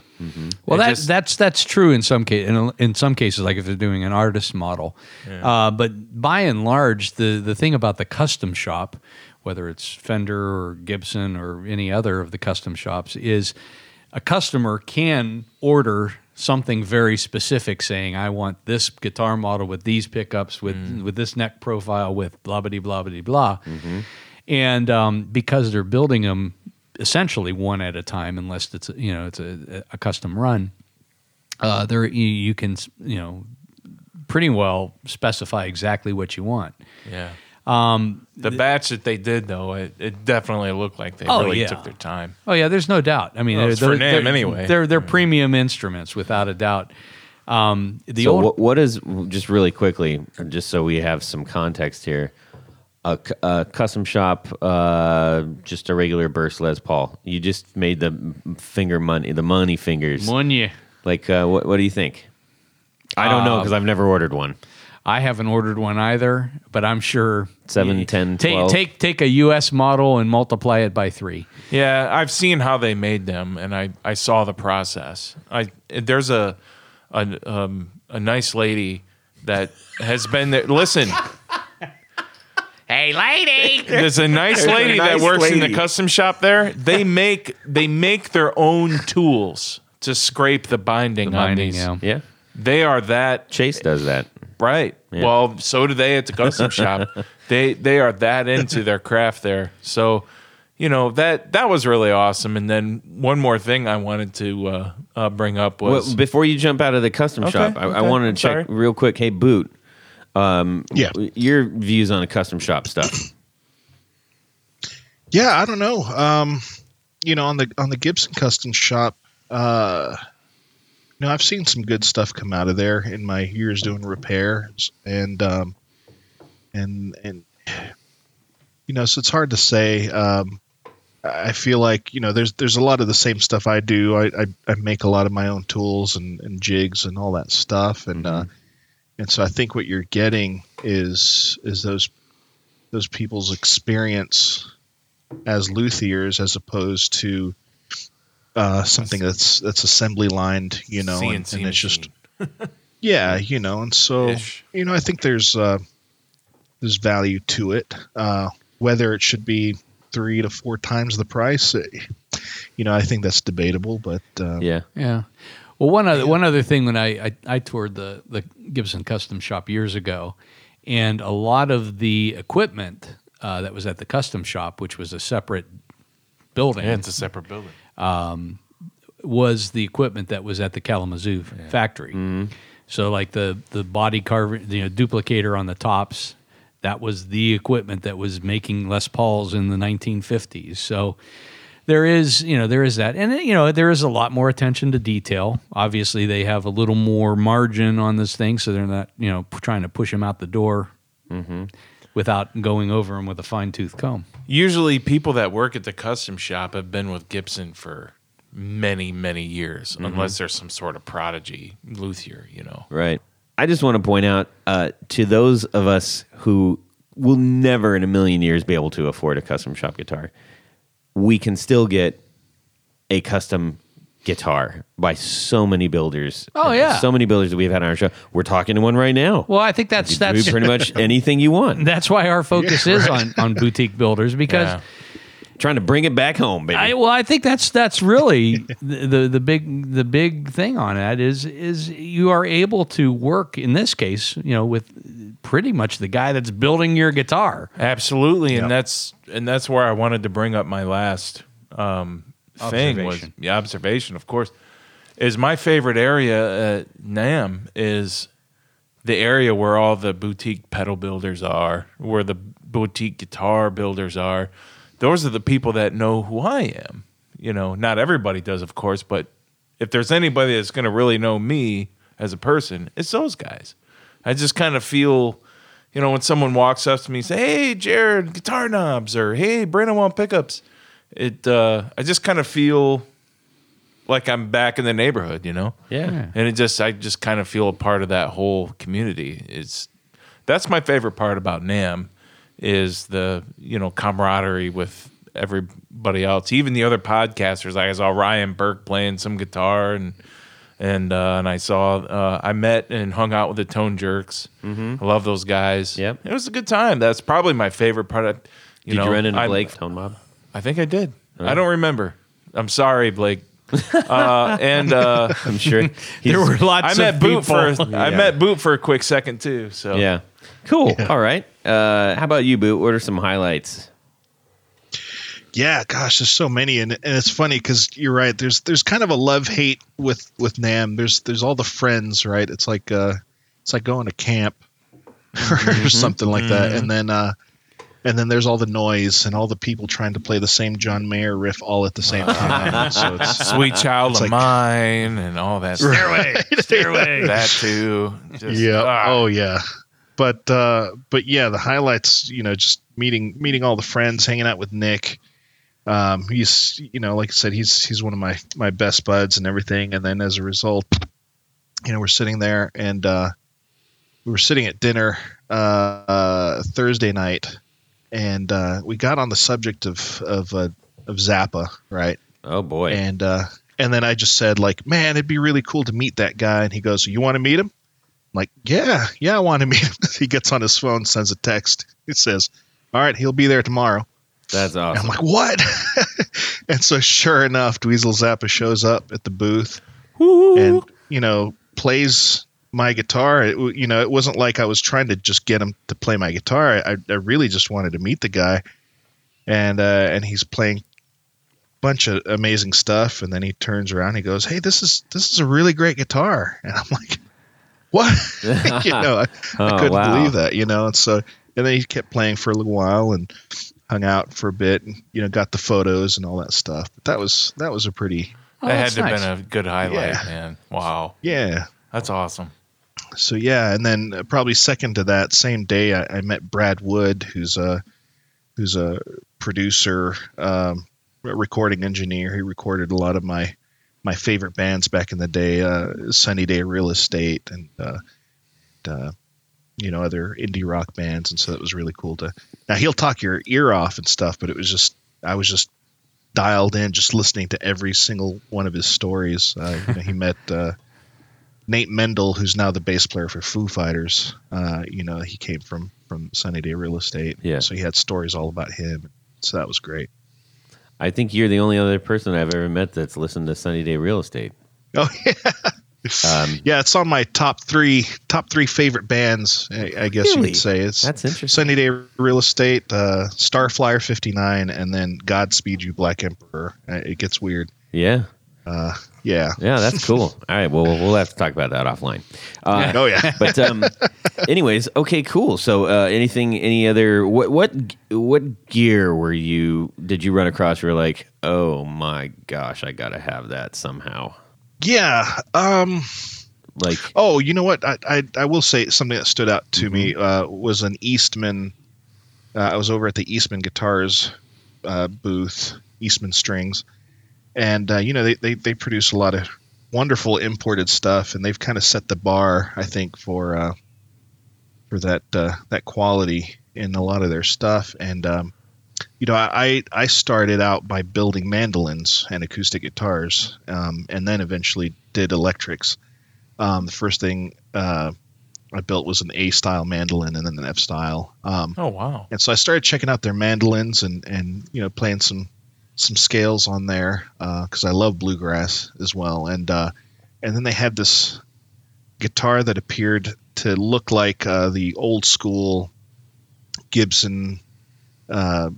Well, It that, just- that's that's true in some case. In, in some cases, like if they're doing an artist model, uh, but by and large, the the thing about the custom shop, whether it's Fender or Gibson or any other of the custom shops, is a customer can order something very specific, saying, "I want this guitar model with these pickups, with with this neck profile, with blah blah blah blah blah," and um, because they're building them essentially one at a time, unless it's you know it's a, a custom run. Uh, there you, you can you know pretty well specify exactly what you want. Yeah. Um, the batch that they did though, it, it definitely looked like they Oh, really yeah. took their time. Oh yeah, there's no doubt. I mean, Well, they're, it's for they're, NAMM they're- anyway. They're they're premium instruments without a doubt. Um, the so old what, what is just really quickly, just so we have some context here, a, a custom shop, uh, just a regular burst Les Paul. You just made the finger money, the money fingers. Munya. Like, uh, what, what do you think? I don't know because I've never ordered one. I haven't ordered one either, but I'm sure Seven, y- 10, take 12. take take a U.S. model and multiply it by three. Yeah, I've seen how they made them, and I, I saw the process. I there's a a um, a nice lady that has been there. Listen, Hey, lady! there's a nice There's a lady nice that works in the custom shop there. They make they make their own tools to scrape the binding, on binding, these. yeah. Yeah, They are that Chase does that. Right. Yeah. Well, so do they at the custom shop. They they are that into their craft there. So, you know that that was really awesome. And then one more thing I wanted to uh, uh, bring up was Well, before you jump out of the custom Okay, shop, I, I wanted to I'm check sorry. real quick. Hey, Boot, um, Yeah. your views on the custom shop stuff. Yeah, I don't know. Um, you know, on the on the Gibson Custom Shop, uh, you know, I've seen some good stuff come out of there in my years doing repairs, and um, and and you know, so it's hard to say. Um, I feel like you know, there's there's a lot of the same stuff I do. I I, I make a lot of my own tools and, and jigs and all that stuff, and uh, and so I think what you're getting is is those those people's experience as luthiers as opposed to uh, something that's that's assembly lined, you know, and, and it's just yeah, you know, and so Ish. you know, I think there's uh, there's value to it. Uh, whether it should be three to four times the price, eh, you know, I think that's debatable. But uh, Yeah. Yeah. Well, one other one other thing when I, I I toured the the Gibson Custom Shop years ago, and a lot of the equipment uh, that was at the custom shop, which was a separate building, Yeah, it's a separate building. Um, was the equipment that was at the Kalamazoo factory. Mm-hmm. So like the the body carving, you know, duplicator on the tops, that was the equipment that was making Les Pauls in the 1950s. So there is, you know, there is that, and you know, there is a lot more attention to detail. Obviously, they have a little more margin on this thing, so they're not, you know, trying to push them out the door mm-hmm. Without going over them with a fine tooth comb. Usually, people that work at the custom shop have been with Gibson for many, many years, unless there's some sort of prodigy luthier, you know. Right. I just want to point out uh, to those of us who will never in a million years be able to afford a custom shop guitar, we can still get a custom guitar by so many builders. Oh, yeah. So many builders that we've had on our show. We're talking to one right now. Well, I think that's that's do pretty much anything you want. that's why our focus Yeah, is on on boutique builders because. Yeah. Trying to bring it back home, baby. I, well, I think that's that's really the, the the big the big thing on that is is you are able to work in this case, you know, with pretty much the guy that's building your guitar. Absolutely, Yep. and that's and that's where I wanted to bring up my last um, thing was the observation. Of course, is my favorite area at NAMM is the area where all the boutique pedal builders are, where the boutique guitar builders are. Those are the people that know who I am. You know, not everybody does, of course, but if there's anybody that's going to really know me as a person, it's those guys. I just kind of feel, you know, when someone walks up to me and say, "Hey, Jared, guitar knobs," or "Hey, Brandon, want pickups," it uh, I just kind of feel like I'm back in the neighborhood, you know. yeah. And it just I just kind of feel a part of that whole community. It's that's my favorite part about NAMM is the, you know, camaraderie with everybody else. Even the other podcasters. Like I saw Ryan Burke playing some guitar and and uh, and I saw uh, I met and hung out with the Tone Jerks. I love those guys. Yep. It was a good time. That's probably my favorite part of you Did know you run into I- Blake Tone Mob? I think I did. I don't remember. I'm sorry, Blake. uh, and uh, I'm sure. There were lots I of met Boot for people. I met Boot for a quick second too. So Yeah. Cool. All right. Uh, how about you, Boot? What are some highlights? yeah, gosh, there's so many, and, and it's funny because you're right. There's there's kind of a love hate with with NAMM. There's there's all the friends, right? It's like uh, it's like going to camp or something like that, and then uh, and then there's all the noise and all the people trying to play the same John Mayer riff all at the same time. so it's Sweet Child It's of like- Mine and all that stuff. Stairway, stairway. that too. Just, yeah. ah. Oh yeah. But uh, but yeah, the highlights. You know, just meeting meeting all the friends, hanging out with Nick. Um, he's you know, like I said, he's he's one of my my best buds and everything. And then as a result, you know, we're sitting there and uh, we were sitting at dinner uh, uh, Thursday night, and uh, we got on the subject of of uh, of Zappa, right? Oh boy. And uh, and then I just said like, man, it'd be really cool to meet that guy. And he goes, you want to meet him? I'm like, yeah, yeah, I want to meet him. he gets on his phone, sends a text. It says, all right, he'll be there tomorrow. That's And I'm like, what? and so sure enough, Dweezil Zappa shows up at the booth and you know plays my guitar. It, you know, it wasn't like I was trying to just get him to play my guitar. I, I really just wanted to meet the guy, and uh, and he's playing a bunch of amazing stuff. And then he turns around, he goes, "Hey, this is this is a really great guitar," and I'm like, "What?" you know, I, Oh, I couldn't wow. believe that. You know, and so and then he kept playing for a little while and hung out for a bit, and you know, got the photos and all that stuff. But that was that was a pretty Oh, that had that's to have nice. been a good highlight, Yeah. man. Wow. yeah. That's awesome. So yeah, and then uh, probably second to that same day, I, I met Brad Wood, who's a who's a producer, um, recording engineer. He recorded a lot of my my favorite bands back in the day, uh, Sunny Day Real Estate, and uh, uh, you know other indie rock bands, and so it was really cool to. Now he'll talk your ear off and stuff, but it was just I was just dialed in, just listening to every single one of his stories. Uh, you know, he met. Nate Mendel, who's now the bass player for Foo Fighters, uh, you know, he came from from Sunny Day Real Estate. Yeah. So he had stories all about him. So that was great. I think you're the only other person I've ever met that's listened to Sunny Day Real Estate. Oh yeah. Um, Yeah, it's on my top three top three favorite bands. I, I guess you Really? would say it's That's interesting. Sunny Day Real Estate, uh, Starflyer fifty nine, and then Godspeed You Black Emperor. Uh, It gets weird. yeah. Uh, yeah. Yeah, that's cool. All right, well, we'll have to talk about that offline. Uh, Oh yeah. but um, anyways, okay, cool. So, uh, anything, any other, what, what, what gear were you? Did you run across? Where like, oh my gosh, I gotta have that somehow. yeah. Um. Like, Oh, you know what? I I, I will say something that stood out to me uh, was an Eastman. Uh, I was over at the Eastman Guitars uh, booth, Eastman Strings, and uh, you know they, they they produce a lot of wonderful imported stuff, and they've kind of set the bar, I think, for uh, for that uh, that quality in a lot of their stuff. And um, you know, I I started out by building mandolins and acoustic guitars, um, and then eventually did electrics. Um, the first thing uh, I built was an A style mandolin and then an F style. Um, Oh wow. and so I started checking out their mandolins and, and you know playing some some scales on there because I love bluegrass as well. And uh, and then they had this guitar that appeared to look like uh, the old school Gibson uh,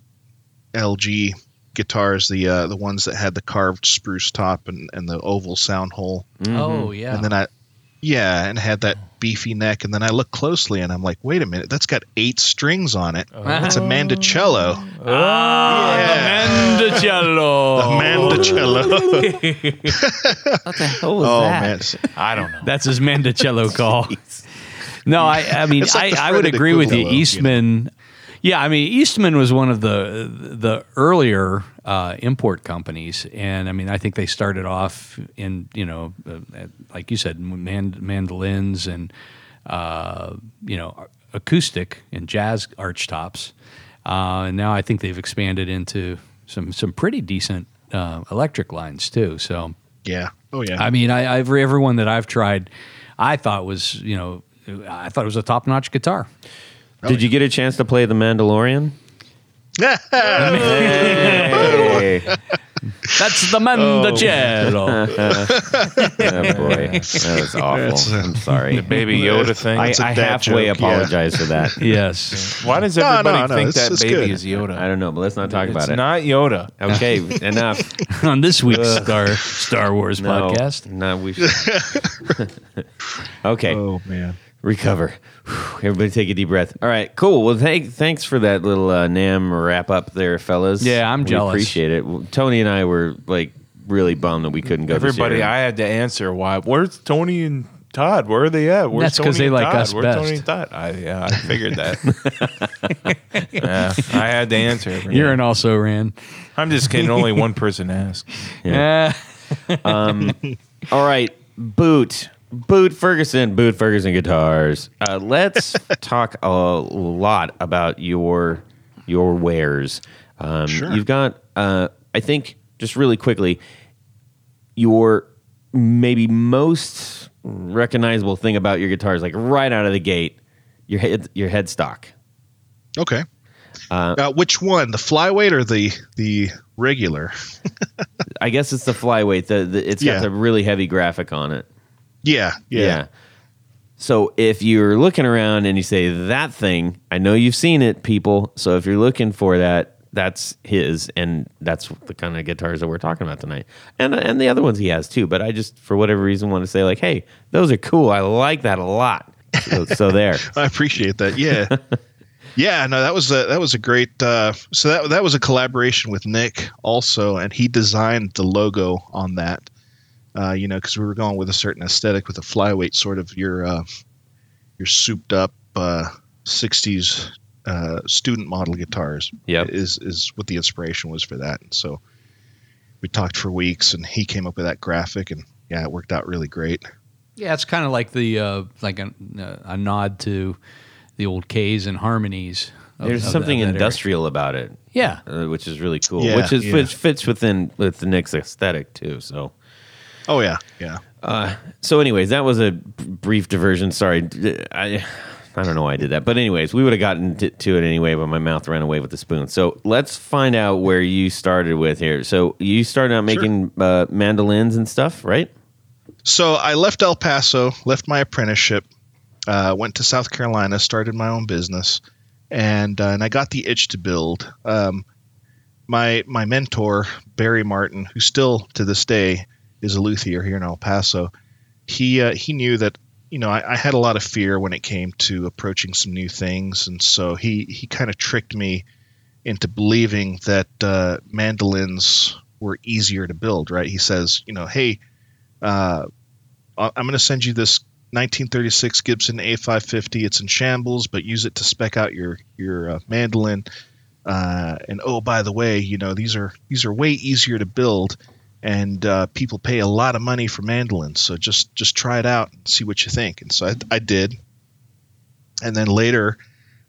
LG guitars, the uh, the ones that had the carved spruce top and, and the oval sound hole. Oh yeah. And then I, yeah, and had that beefy neck. And then I look closely and I'm like, wait a minute, that's got eight strings on it. It's a mandocello. ah, Yeah. the Mandocello. Mandocello. what the hell was oh that? man, I don't know. That's his Mandocello call. No, I, I mean, like I, I would fretted agree with you. equivalent, you know. Eastman, yeah, I mean, Eastman was one of the the earlier uh, import companies, and I mean, I think they started off in you know, uh, at, like you said, mand- mandolins and uh, you know, acoustic and jazz archtops, uh, and now I think they've expanded into some some pretty decent uh, electric lines too. So. yeah. Oh yeah. I mean, I, every everyone that I've tried, I thought was you know, I thought it was a top notch guitar. Did you get a chance to play the Mandalorian? Hey. That's the Mandocello. Oh. oh boy, that was awful. I'm sorry. The Baby Yoda thing. I, It's a I dad halfway joke, yeah. apologize for that. yes. Why does No, everybody no, no, think it's- that it's baby good. is Yoda? I don't know, but let's not talk it's about it. not Yoda. okay, enough. On this week's Star Star Wars No, podcast. No, we. Should. okay, oh man. Recover. Whew, Everybody, take a deep breath. All right, cool. Well, thank, thanks for that little uh, NAMM wrap up there, fellas. Yeah, I'm We jealous. Appreciate it. Tony and I were like really bummed that we couldn't go. this Everybody, year. I had to answer why. Where's Tony and Todd? Where are they at? Where's That's 'cause Tony they and like Todd? us Where's best. Tony and Todd? I, yeah, I figured that. yeah, I had to answer. everyone. You're an also ran. I'm just kidding. Only one person asked. Yeah. Um. All right, boot. Boot Ferguson, Boot Ferguson guitars. Uh, let's talk a lot about your your wares. Um, Sure. You've got, uh, I think, just really quickly, your maybe most recognizable thing about your guitars, like right out of the gate, your head your headstock. Okay. Uh, which one, the flyweight or the the regular? I guess it's the flyweight. The, the it's got Yeah. the really heavy graphic on it. Yeah, yeah, So if you're looking around and you say that thing, I know you've seen it, people. So if you're looking for that, that's his, and that's the kind of guitars that we're talking about tonight, and and the other ones he has too. But I just, for whatever reason, want to say like, hey, those are cool. I like that a lot. So, so there. I appreciate that. Yeah, yeah. No, that was a that was a great. Uh, so that that was a collaboration with Nick also, and he designed the logo on that. Uh, you know, because we were going with a certain aesthetic with a flyweight, sort of your uh, your souped up uh, '60s uh, student model guitars. Yep. is is what the inspiration was for that. And so we talked for weeks, and he came up with that graphic, and yeah, it worked out really great. Yeah, it's kind of like the uh, like a, a nod to the old Kays and harmonies. of- There's of something that- of that era. industrial about it, Yeah. uh, which is really cool. Yeah, which is yeah. which fits within with the Nick's aesthetic too. So Oh yeah, yeah. So, anyways, that was a brief diversion. Sorry, I, I don't know why I did that, but anyways, we would have gotten to, to it anyway, but my mouth ran away with the spoon. So let's find out where you started with here. So you started out making uh, mandolins and stuff, right? So I left El Paso, left my apprenticeship, uh, went to South Carolina, started my own business, and uh, and I got the itch to build. Um, my my mentor Barry Martin, who still to this day is a luthier here in El Paso, he uh, he knew that you know I, I had a lot of fear when it came to approaching some new things, and so he he kind of tricked me into believing that uh, mandolins were easier to build. Right? He says, you know, hey. Uh, I'm going to send you this 1936 Gibson A550. It's in shambles, but use it to spec out your your uh, mandolin. Uh, and oh, by the way, you know these are these are way easier to build, and uh, people pay a lot of money for mandolins. So just just try it out and see what you think. And so I, I did. And then later,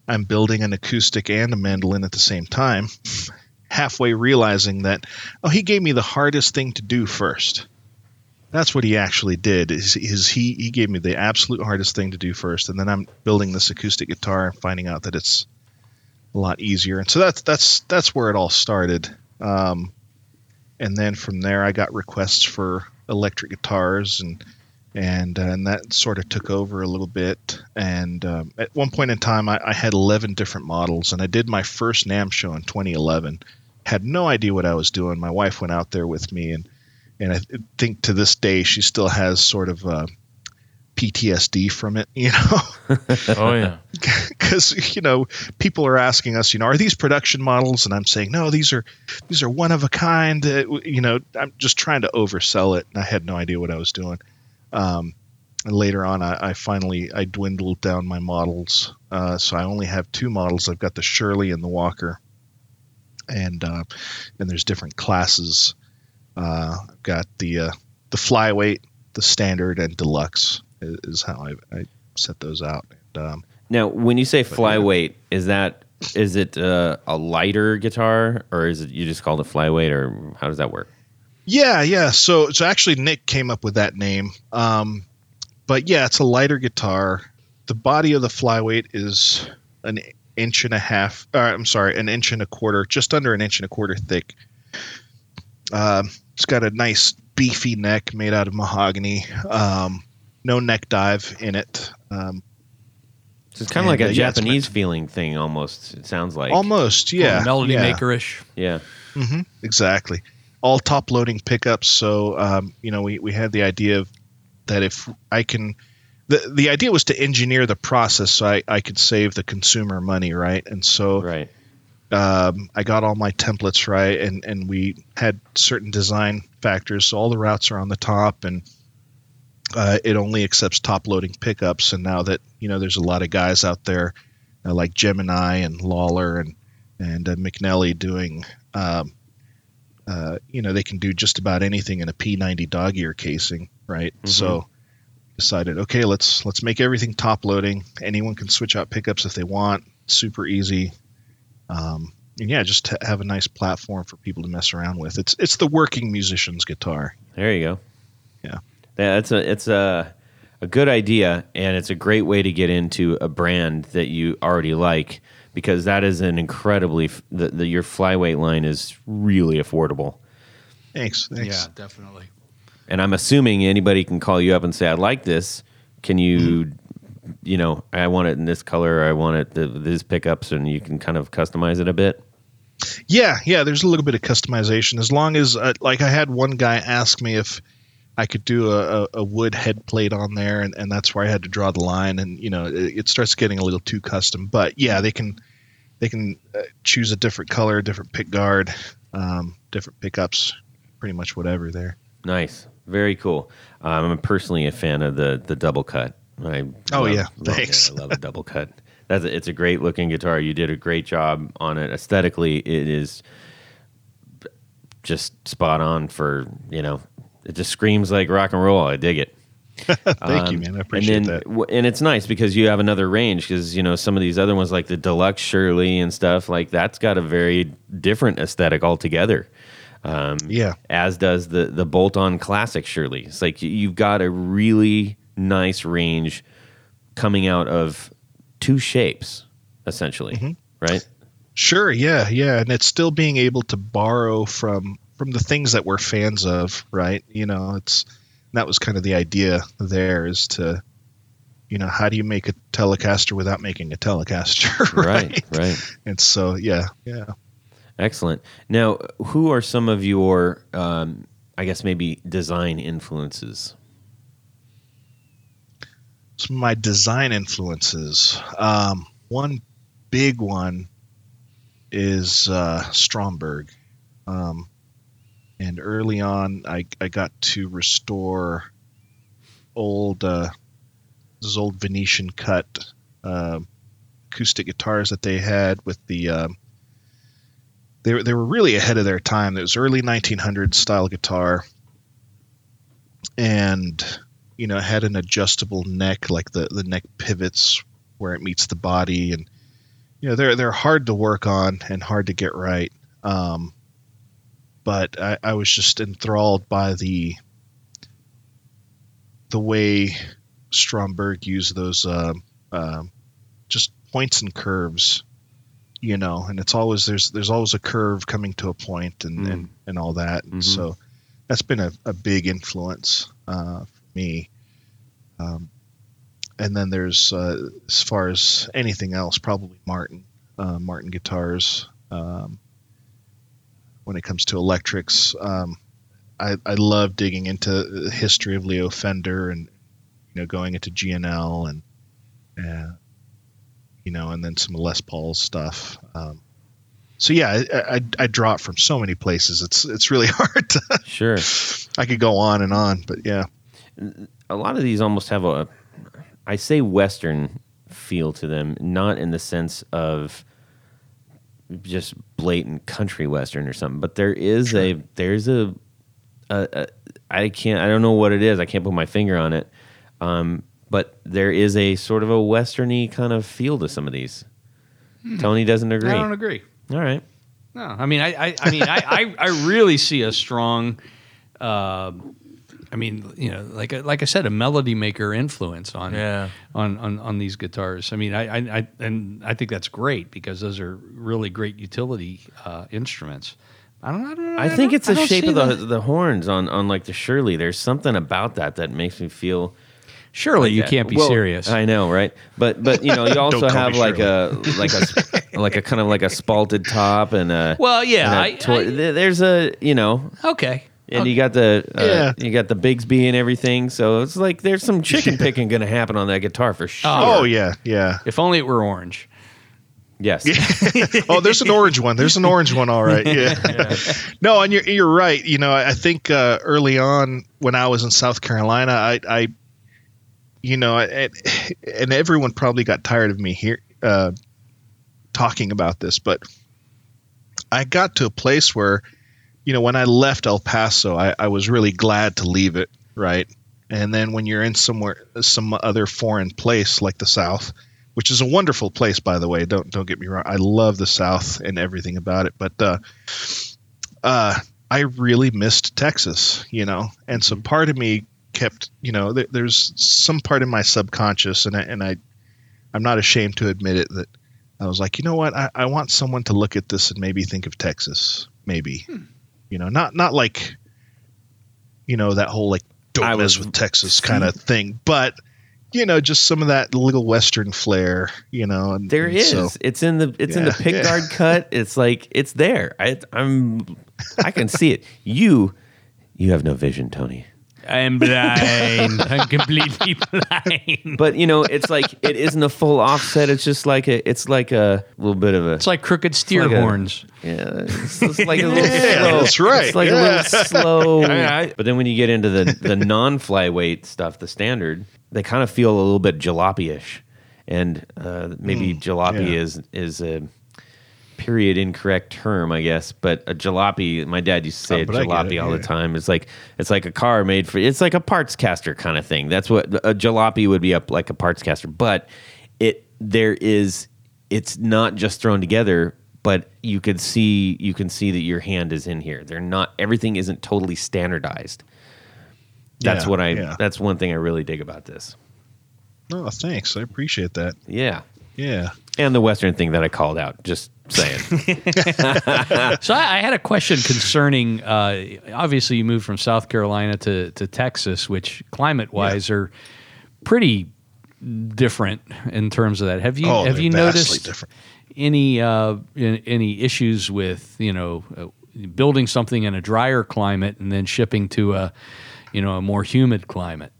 I'm building an acoustic and a mandolin at the same time, halfway realizing that oh, he gave me the hardest thing to do first that's what he actually did is, is he, he gave me the absolute hardest thing to do first and then i'm building this acoustic guitar and finding out that it's a lot easier and so that's that's that's where it all started um, and then from there i got requests for electric guitars and and uh, and that sort of took over a little bit. And um, at one point in time I, I had 11 different models and i did my first NAMM show in 2011 had no idea what i was doing. My wife went out there with me and and I th- think to this day she still has sort of uh, PTSD from it, you know, Oh yeah. because you know people are asking us, you know, are these production models? And I'm saying no, these are these are one of a kind. Uh, you know, I'm just trying to oversell it, and I had no idea what I was doing. Um, and later on, I, I finally I dwindled down my models, uh, so I only have two models. I've got the Shirley and the Walker, and uh, and there's different classes. Uh, I've got the uh, the flyweight, the standard, and deluxe is, is how I, I set those out. And, um, Now, when you say flyweight, is that is it uh, a lighter guitar, or is it you just called it flyweight, or how does that work? Yeah, yeah. So, so actually, Nick came up with that name. Um, but yeah, it's a lighter guitar. The body of the flyweight is an inch and a half. Uh, I'm sorry, an inch and a quarter, just under an inch and a quarter thick. Um, it's got a nice beefy neck made out of mahogany. Um, no neck dive in it. Um, So it's kind of like a uh, yeah, it's Japanese feeling thing, almost. It sounds like almost, yeah. melody yeah. maker-ish. Yeah, hmm exactly. All top loading pickups. So, um, you know, we, we had the idea of that if I can, the, the idea was to engineer the process so I, I could save the consumer money, right? And so right. um, I got all my templates right, and, and we had certain design factors. So all the routes are on the top, and uh, it only accepts top loading pickups. And now that you know, there's a lot of guys out there uh, like Gemini and Lollar and and uh, McNelly doing, um, uh, you know, they can do just about anything in a P90 dog ear casing, right? So decided, okay, let's let's make everything top loading. Anyone can switch out pickups if they want. Super easy. Um, and yeah, just have a nice platform for people to mess around with. It's it's the working musician's guitar. There you go. Yeah. Yeah, it's a it's a a good idea, and it's a great way to get into a brand that you already like because that is an incredibly f- the, the your flyweight line is really affordable. Thanks. Thanks. Yeah, definitely. And I'm assuming anybody can call you up and say, "I'd like this. Can you, you know, I want it in this color. I want it the, these pickups, and you can kind of customize it a bit." Yeah, yeah. There's a little bit of customization as long as, uh, like, I had one guy ask me if I could do a, a, wood head plate on there, and, and that's where I had to draw the line, and you know, it, it starts getting a little too custom. But yeah, they can they can uh, choose a different color, different pick guard, um, different pickups, pretty much whatever there. Nice, very cool. Um, I'm personally a fan of the the double cut. I Oh, love- yeah. love. Thanks. I love a double cut. That's a, it's a great looking guitar. You did a great job on it. Aesthetically, it is just spot on for you know. It just screams like rock and roll. I dig it. Thank you, Um, man. I appreciate and then, that. w- And it's nice because you have another range because you know some of these other ones like the deluxe Shirley and stuff like that's got a very different aesthetic altogether. Um, Yeah. as does the the bolt on classic Shirley it's like you've got a really nice range coming out of two shapes essentially right Sure, yeah, yeah, and it's still being able to borrow from from the things that we're fans of, right? You know, it's that was kind of the idea there is to, you know, how do you make a Telecaster without making a Telecaster, right? right right And so, yeah, yeah. excellent now who are some of your um, i guess maybe design influences Some of my design influences. Um, one big one is uh, Stromberg. Um, and early on, I, I got to restore old, uh, old Venetian cut uh, acoustic guitars that they had with the. Um, they, were, they were really ahead of their time. It was early 1900s style guitar. And you know, had an adjustable neck, like the, the neck pivots where it meets the body, and you know, they're they're hard to work on and hard to get right. Um, but I, I was just enthralled by the the way Stromberg used those uh, um just points and curves, you know, and it's always there's there's always a curve coming to a point and Mm. and, and all that, and Mhm. so that's been a, a big influence uh, for me. Um, and then there's uh, as far as anything else, probably Martin, uh, Martin guitars. Um, when it comes to electrics, um, I, I love digging into the history of Leo Fender and you know going into G&L and uh, you know and then some Les Paul stuff. Um, so yeah, I, I, I draw it from so many places. It's it's really hard to. sure I could go on and on, but yeah. a lot of these almost have a I say western feel to them, not in the sense of just blatant country western or something. but there is a there's a, a, a I can't I don't know what it is. I can't put my finger on it. Um, but there is a sort of a westerny kind of feel to some of these. Tony doesn't agree. I don't agree. All right. No, I mean, I, I, I mean, I, I, I really see a strong, uh, I mean, you know, like, I- like I said, a melody maker influence on, Yeah. on, on, on these guitars. I mean, I, I, I, and I think that's great because those are really great utility uh, instruments. I don't, I don't. I think don't- it's the shape of the that. the horns on on like the Shirley. There's something about that that makes me feel Surely you Yeah. can't be Well, serious. I know, right? But but you know, you also have like Shirley. a like a like a kind of like a spalted top and a Well, yeah, and a I- tor- I- th- there's a you know, okay. And you got the uh, Yeah. you got the Bigsby and everything. So it's like there's some chicken picking going to happen on that guitar for sure. Oh yeah, yeah. If only it were orange. yes, oh, there's an orange one. There's an orange one. All right. Yeah. no, and you're you're right. You know, I I think uh, early on when I was in South Carolina, I, I you know, and, and everyone probably got tired of me here uh, talking about this, but I got to a place where, you know, when I left El Paso, I, I was really glad to leave it. Right. And then when you're in somewhere, some other foreign place like the South, which is a wonderful place, by the way. Don't don't get me wrong. I love the South and everything about it, but uh, uh, I really missed Texas, you know, and so part of me kept, you know, there, there's some part in my subconscious, and I and I, I'm not ashamed to admit it that I was like, you know what, I, I want someone to look at this and maybe think of Texas, maybe, you know, not not like, you know, that whole like don't mess with Texas kind of thing, but you know, just some of that little Western flair, you know. And, there and is. so- it's in the it's in the Yeah, pick yeah. guard cut. It's like it's there. I I'm I can see it. You you have no vision, Tony. I'm blind. I'm completely blind. But you know, it's like it isn't a full offset. It's just like a it's like a little bit of a It's like crooked steer like a- horns. Yeah, it's, it's like a little Yeah, slow. that's right. It's like Yeah. a little slow. I- I- but then when you get into the the non flyweight stuff, the standard, they kind of feel a little bit jalopy-ish, and uh, maybe jalopy yeah. is is a period incorrect term, I guess. But a jalopy, my dad used to say Oh, a but I get jalopy it, all the time. It's like it's like a car made for. It's like a parts caster kind of thing. That's what a jalopy would be up like a parts caster, but it there is. It's not just thrown together but you could see you can see that your hand is in here. They're not everything isn't totally standardized. That's Yeah, what I yeah. that's one thing I really dig about this. Oh, thanks. I appreciate that. Yeah. Yeah. And the Western thing that I called out, just saying. So I, I had a question concerning. Uh, obviously, you moved from South Carolina to to Texas, which climate wise are pretty different in terms of that. Have you Oh, have you noticed different. any uh, in- any issues with you know uh, building something in a drier climate and then shipping to a you know a more humid climate?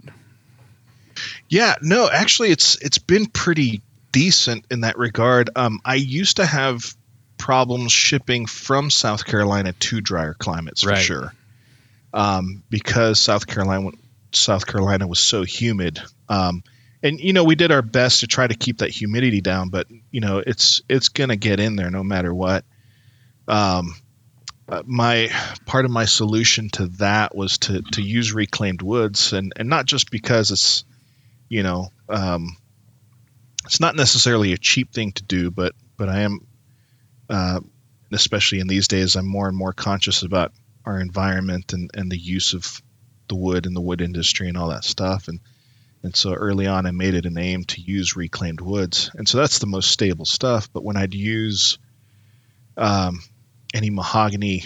Yeah, no, actually, it's it's been pretty decent in that regard. Um, I used to have problems shipping from South Carolina to drier climates for Right. sure, um, because South Carolina South Carolina was so humid. Um, and you know, we did our best to try to keep that humidity down, but you know, it's it's gonna get in there no matter what. Um, uh, my part of my solution to that was to to use reclaimed woods, and and not just because it's you know um, it's not necessarily a cheap thing to do but but i am uh, especially in these days i'm more and more conscious about our environment and, and the use of the wood and the wood industry and all that stuff. And and so early on i made it an aim to use reclaimed woods. And so that's the most stable stuff. But when i'd use um, any mahogany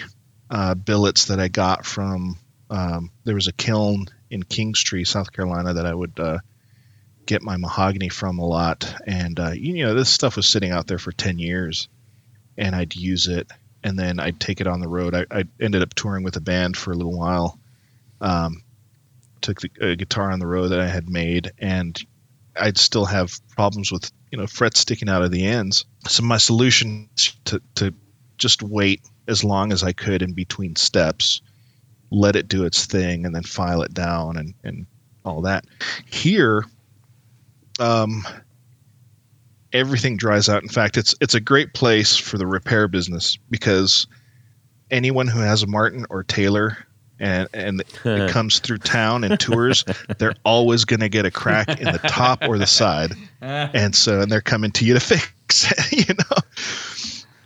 uh, billets that i got from um, there was a kiln in kingstree south carolina that i would uh, get my mahogany from a lot. And uh, you know this stuff was sitting out there for 10 years and i'd use it and then i'd take it on the road. I, I ended up touring with a band for a little while um, took the uh, guitar on the road that i had made and i'd still have problems with you know frets sticking out of the ends. So my solution to, to just wait as long as i could in between steps let it do its thing and then file it down and, and all that. Here um, everything dries out. In fact, it's it's a great place for the repair business because anyone who has a Martin or Taylor and and it comes through town and tours, they're always going to get a crack in the top or the side, and so and they're coming to you to fix it, you know.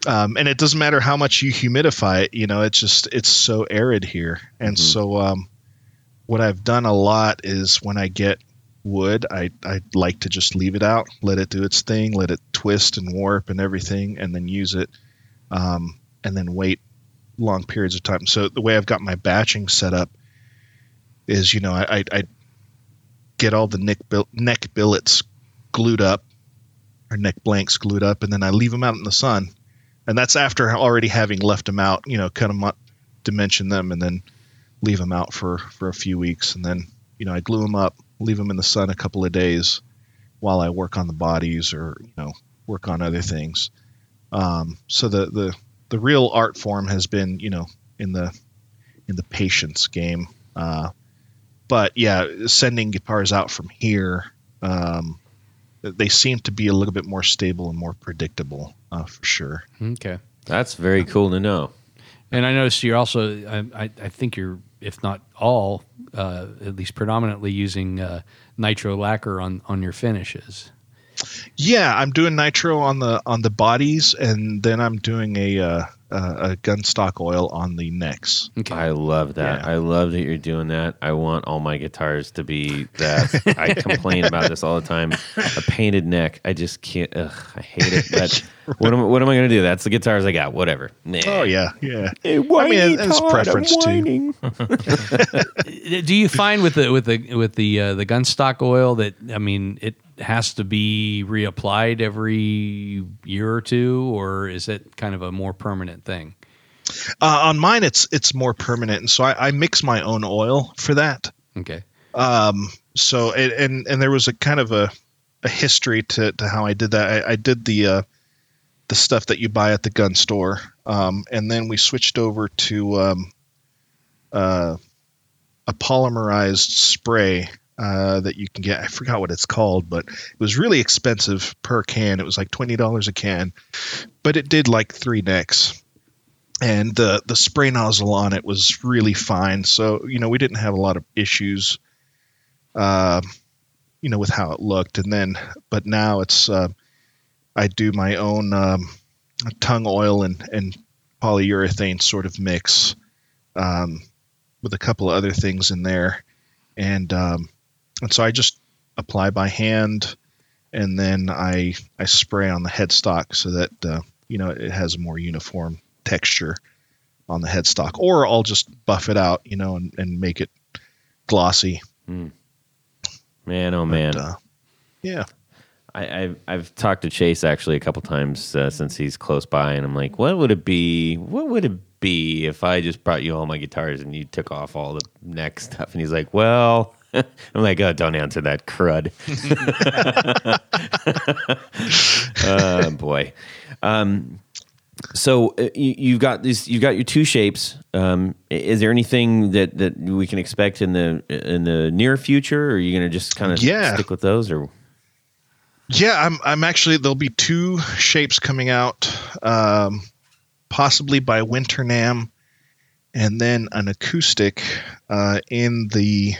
Um, and it doesn't matter how much you humidify it, you know, it's just it's so arid here, and so um, what I've done a lot is when I get wood, I I like to just leave it out, let it do its thing, let it twist and warp and everything, and then use it, um, and then wait long periods of time. So the way I've got my batching set up is, you know, I I, I get all the neck bill, neck billets glued up or neck blanks glued up, and then I leave them out in the sun, and that's after already having left them out, you know, cut them up, dimension them, and then leave them out for for a few weeks, and then you know I glue them up, leave them in the sun a couple of days while I work on the bodies or you know work on other things. Um, so the the the real art form has been you know in the in the patience game. Uh, but yeah, sending guitars out from here, um, they seem to be a little bit more stable and more predictable uh, for sure. Okay. That's very cool to know. And I noticed you're also, I, I, I think you're, if not all, uh, at least predominantly using uh, nitro lacquer on, on your finishes. Yeah, I'm doing nitro on the on the bodies, and then I'm doing a uh, uh, a gun stock oil on the necks. Okay. I love that. Yeah. I love that you're doing that. I want all my guitars to be that. I complain about this all the time. A painted neck. I just can't. Ugh, I hate it. But what am what am I going to do? That's the guitars I got. Whatever. Nah. Oh yeah, yeah. I mean, it's preference too. Do you find with the with the with the uh, the gun stock oil that I mean it has to be reapplied every year or two, or is it kind of a more permanent thing? Uh, on mine, it's it's more permanent, and so I, I mix my own oil for that. Okay. Um, so and, and and there was a kind of a a history to, to how I did that. I, I did the uh, the stuff that you buy at the gun store, um, and then we switched over to um, uh, a polymerized spray uh, that you can get. I forgot what it's called, but it was really expensive per can. It was like twenty dollars a can, but it did like three necks. And the the spray nozzle on it was really fine, so you know we didn't have a lot of issues uh, you know, with how it looked. And then, but now it's, uh, I do my own um, tung oil and, and polyurethane sort of mix um, with a couple of other things in there. And, um, and so I just apply by hand and then I, I spray on the headstock so that, uh, you know, it has a more uniform texture on the headstock. Or I'll just buff it out, you know, and, and make it glossy. Man, oh man. But, uh, yeah. I, I've I've talked to Chase actually a couple times uh, since he's close by, and I'm like, what would it be? What would it be if I just brought you all my guitars and you took off all the neck stuff? And he's like, well. I'm like, oh, don't answer that crud. oh boy. Um, so uh, you, you've got these. You've got your two shapes. Um, is there anything that, that we can expect in the in the near future? Or are you going to just kind of Yeah. stick with those? Or Yeah, I'm. I'm actually. There'll be two shapes coming out, um, possibly by Winter NAMM, and then an acoustic uh, in the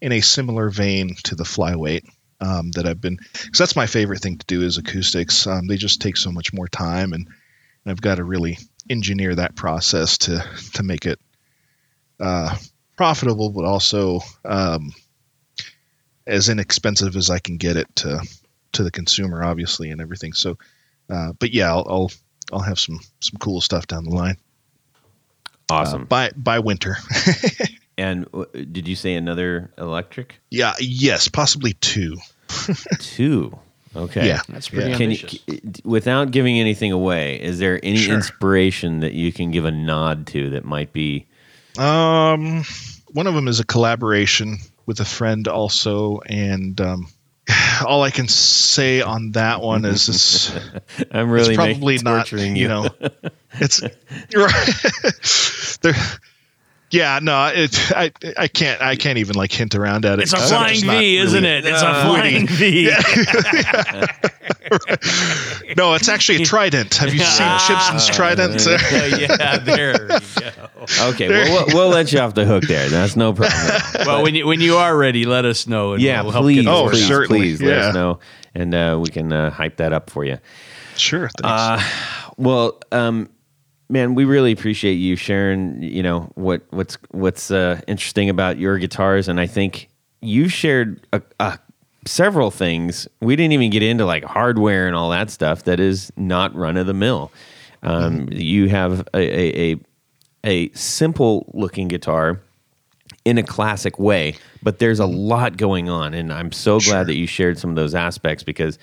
in a similar vein to the flyweight um, that I've been. Because that's my favorite thing to do is acoustics. Um, they just take so much more time, and, and I've got to really engineer that process to to make it uh, profitable, but also um, as inexpensive as I can get it to to the consumer, obviously, and everything. So, uh, but yeah, I'll, I'll I'll have some some cool stuff down the line awesome. uh, by by winter. And uh, did you say another electric? yeah, yes, possibly two. Two. Okay. Yeah, That's pretty Yeah. Can you, ambitious. without giving anything away, is there any Sure. inspiration that you can give a nod to that might be? Um, one of them is a collaboration with a friend also, and um, all I can say on that one is it's, I'm really it's probably not torturing you know it's you're right there yeah no it I I can't I can't even like hint around at it It's a 'cause I'm flying just V, not isn't really- it? It's a flying V. no it's actually a trident have you seen Chipson's trident yeah, there you go. Okay, well, we'll, we'll let you off the hook there. That's no problem. at all. Well, when you when you are ready, let us know. And yeah, we'll help please, get Oh, the please, out. certainly, please let yeah. us know, and uh, we can uh, hype that up for you. sure thanks. Uh, well, um, man, we really appreciate you sharing. You know what what's what's uh, interesting about your guitars, and I think you shared a, a, several things. We didn't even get into like hardware and all that stuff. That is not run of the mill. Um, You have a, a, a a simple looking guitar in a classic way, but there's a lot going on, and I'm so glad that you shared some of those aspects because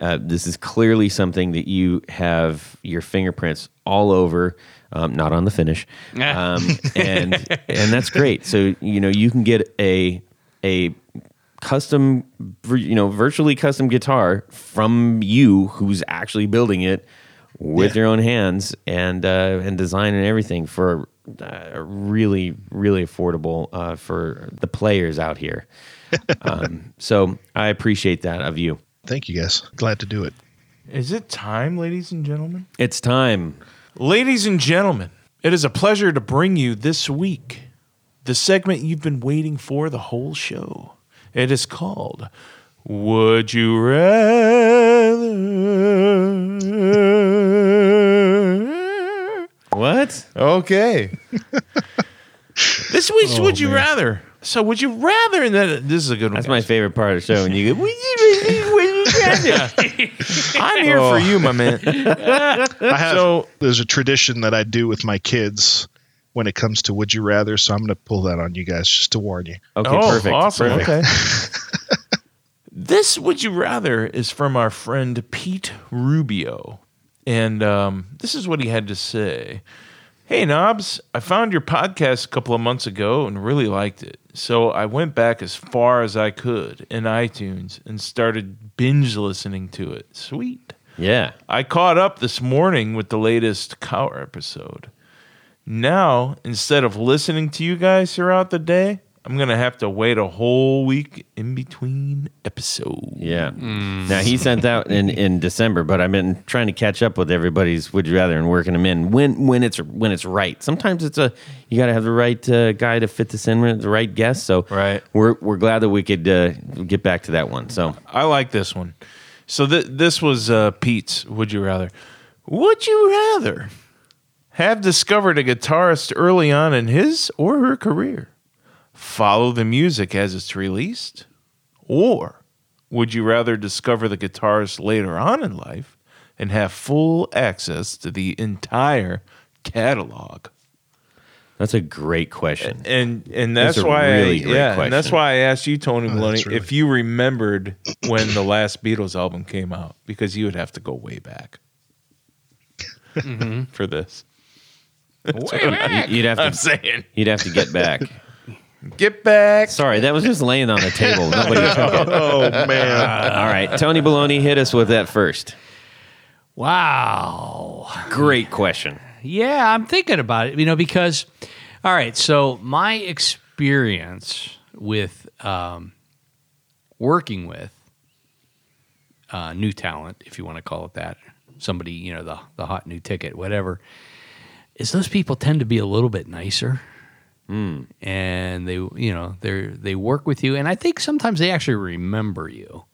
uh, this is clearly something that you have your fingerprints all over, um, not on the finish, um, and and that's great. So you know you can get a a custom, you know, virtually custom guitar from you who's actually building it with your own hands and uh, and design and everything for uh, really really affordable uh, for the players out here. um, so I appreciate that of you. Thank you guys glad to do it Is it time, ladies and gentlemen? It's time. Ladies and gentlemen, it is a pleasure to bring you this week the segment you've been waiting for the whole show. It is called Would You Rather? What? Okay. this week's oh, Would You Rather. So, would you rather, and then this is a good one. That's my favorite part of the show. And you go, "Would you- would you? I'm here for you, my man. I have So- there's a tradition that I do with my kids when it comes to would you rather so I'm going to pull that on you guys just to warn you Okay, oh, perfect. Awesome. perfect. Okay. this would you rather is from our friend Pete Rubio, and um, this is what he had to say. Hey Knobs, I found your podcast a couple of months ago and really liked it. So I went back as far as I could in iTunes and started binge listening to it. Sweet. Yeah. I caught up this morning with the latest Cower episode. Now, instead of listening to you guys throughout the day, I'm going to have to wait a whole week in between episodes. Yeah. Now he sent out in, in December, but I've been trying to catch up with everybody's would you rather and working them in when when it's when it's right. Sometimes it's a you got to have the right uh, guy to fit this in with the right guest. So Right. we're we're glad that we could uh, get back to that one. So I like this one. So th- this was uh, Pete's Would You Rather. Would you rather have discovered a guitarist early on in his or her career, follow the music as it's released, or would you rather discover the guitarist later on in life and have full access to the entire catalog? That's a great question. And and that's That's a why really I, great yeah, and that's why I asked you, Tony Oh, Maloney, really- if you remembered when the last Beatles album came out, because you would have to go way back mm-hmm. for this. Way back. You'd have I'm to saying, you'd have to get back. Get back. Sorry, that was just laying on the table. Nobody took it. Oh man. All right, Tony Baloney, hit us with that first. Wow. Great question. Yeah, I'm thinking about it, you know, because, all right, so my experience with um, working with uh, new talent, if you want to call it that, somebody, you know, the, the hot new ticket, whatever, is those people tend to be a little bit nicer. And they, you know, they they work with you, and I think sometimes they actually remember you,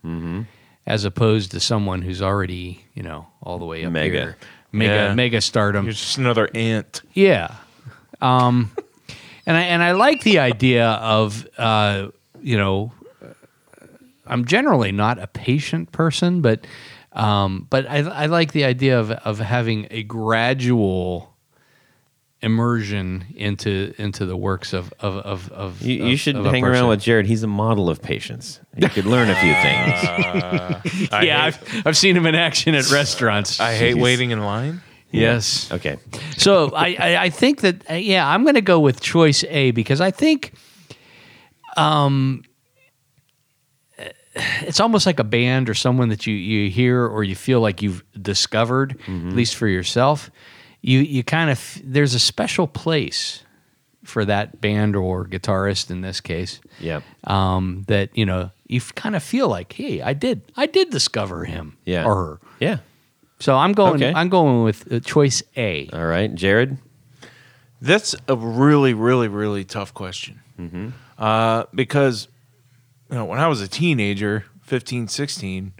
as opposed to someone who's already, you know, all the way up Mega. here, mega, Yeah. mega stardom. You're just another ant. Yeah. Um, and I and I like the idea of uh, you know, I'm generally not a patient person, but um, but I, I like the idea of of having a gradual immersion into into the works of of of, of You, you of- should of hang around with Jared. He's a model of patience. You could learn a few things. I yeah, hate, I've, I've seen him in action at restaurants. I hate waiting in line. yes. Okay. So I, I, I think that uh, yeah, I'm going to go with choice A because I think, um, it's almost like a band or someone that you you hear or you feel like you've discovered, at least for yourself. You you kind of there's a special place for that band or guitarist in this case. Yep. Um, that you know you kind of feel like, hey, I did I did discover him Yeah. or her. Yeah. So I'm going Okay. I'm going with uh, choice A. All right, Jared. That's a really, really, really tough question. Uh, because, you know, when I was a teenager, 15, 16,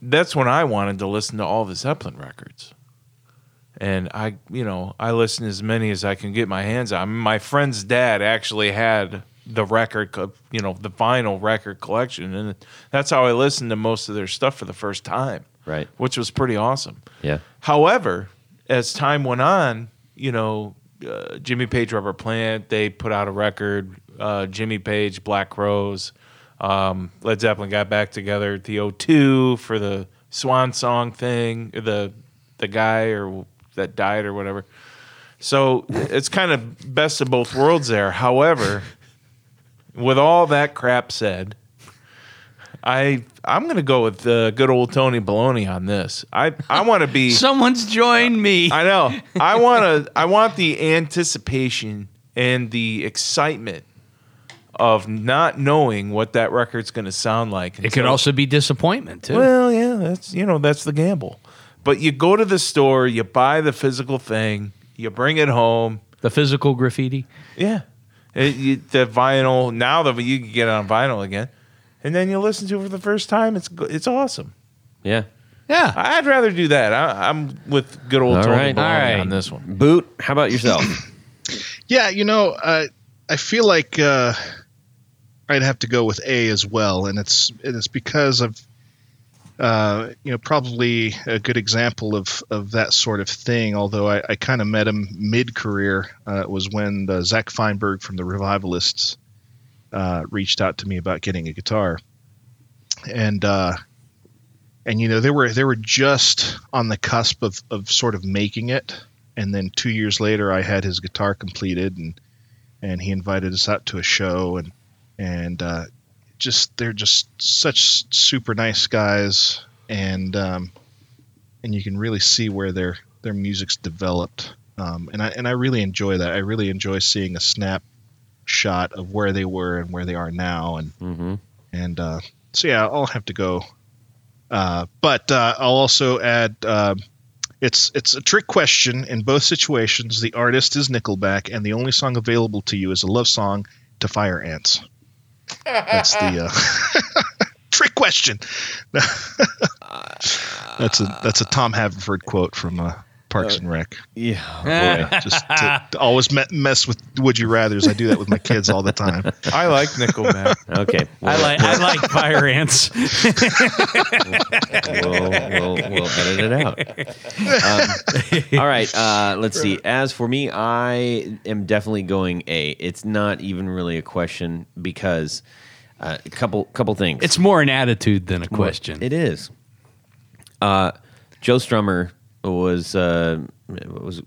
that's when I wanted to listen to all the Zeppelin records. And I, you know, I listened as many as I can get my hands on. My friend's dad actually had the record, you know, the vinyl record collection. And that's how I listened to most of their stuff for the first time. Right. Which was pretty awesome. Yeah. However, as time went on, you know, uh, Jimmy Page Robert Plant, they put out a record. Uh, Jimmy Page, Black Crowes, um, Led Zeppelin got back together the O2 for the Swan Song thing, the the guy or that died or whatever. So it's kind of best of both worlds there. However, with all that crap said, I I'm gonna go with uh, good old Tony Baloney on this. I I want to be. Someone's joined me. I know. I want to. I want the anticipation and the excitement of not knowing what that record's going to sound like. It could also be disappointment too. Well, yeah, that's you know that's the gamble. But you go to the store, you buy the physical thing, you bring it home. the physical graffiti. Yeah, It- you, the vinyl now that you can get it on vinyl again, and then you listen to it for the first time. It's it's awesome. Yeah. Yeah. I'd rather do that. I, I'm with good old All Tony right. All right. on this one. Boot. How about yourself? Yeah, you know, uh, I feel like uh, I'd have to go with A as well, and it's and it's because of uh, you know probably a good example of of that sort of thing. Although I, I kind of met him mid career uh, was when the Zach Feinberg from the Revivalists uh, reached out to me about getting a guitar, and uh, and you know they were they were just on the cusp of of sort of making it and then two years later I had his guitar completed and and he invited us out to a show and and uh, just they're just such super nice guys and um, and you can really see where their their music's developed um, and I and I really enjoy that I really enjoy seeing a snapshot of where they were and where they are now and mm-hmm. and uh, so yeah I'll have to go uh, but uh, I'll also add uh, it's it's a trick question in both situations. The artist is Nickelback, and the only song available to you is a love song to Fire Ants. That's the uh, Trick question. that's a that's a Tom Haverford quote from uh, Parks and Rec. Yeah. boy. Just to, to always me- mess with would you rather's. I do that with my kids all the time. I like Nickelback. Okay. I like I like fire ants. we'll, we'll, we'll edit it out. Um, all right. Uh, let's see. As for me, I am definitely going A. It's not even really a question because uh, a couple couple things. It's more an attitude than a question. It is. Uh, Joe Strummer was uh, was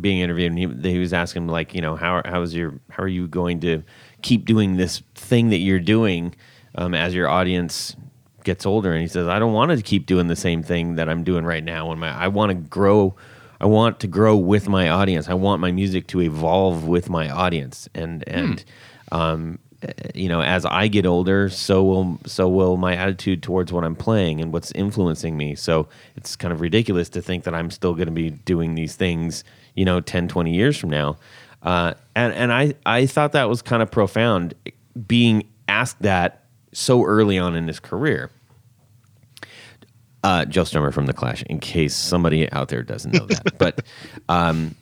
being interviewed, and he, he was asking him like, you know, how how is your how are you going to keep doing this thing that you're doing um, as your audience gets older? And he says, I don't want to keep doing the same thing that I'm doing right now. When my I want to grow. I want to grow with my audience. I want my music to evolve with my audience, and and um, you know, as I get older, so will so will my attitude towards what I'm playing and what's influencing me. So it's kind of ridiculous to think that I'm still going to be doing these things, you know, 10, 20 years from now. Uh, and and I I thought that was kind of profound, being asked that so early on in his career. Uh, Joe Strummer from the Clash, in case somebody out there doesn't know that, but um,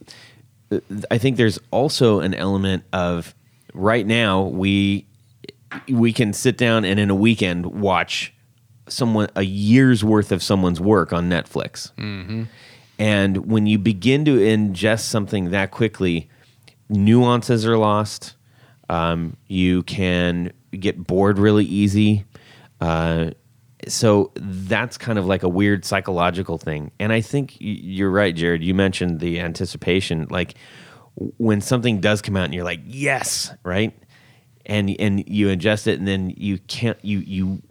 I think there's also an element of right now we we can sit down and in a weekend watch someone a year's worth of someone's work on Netflix. And when you begin to ingest something that quickly, nuances are lost. Um, you can get bored really easy. Uh, so that's kind of like a weird psychological thing. And I think you're right, Jared. You mentioned the anticipation. Like when something does come out and you're like, yes, right? And and you ingest it and then you can't you you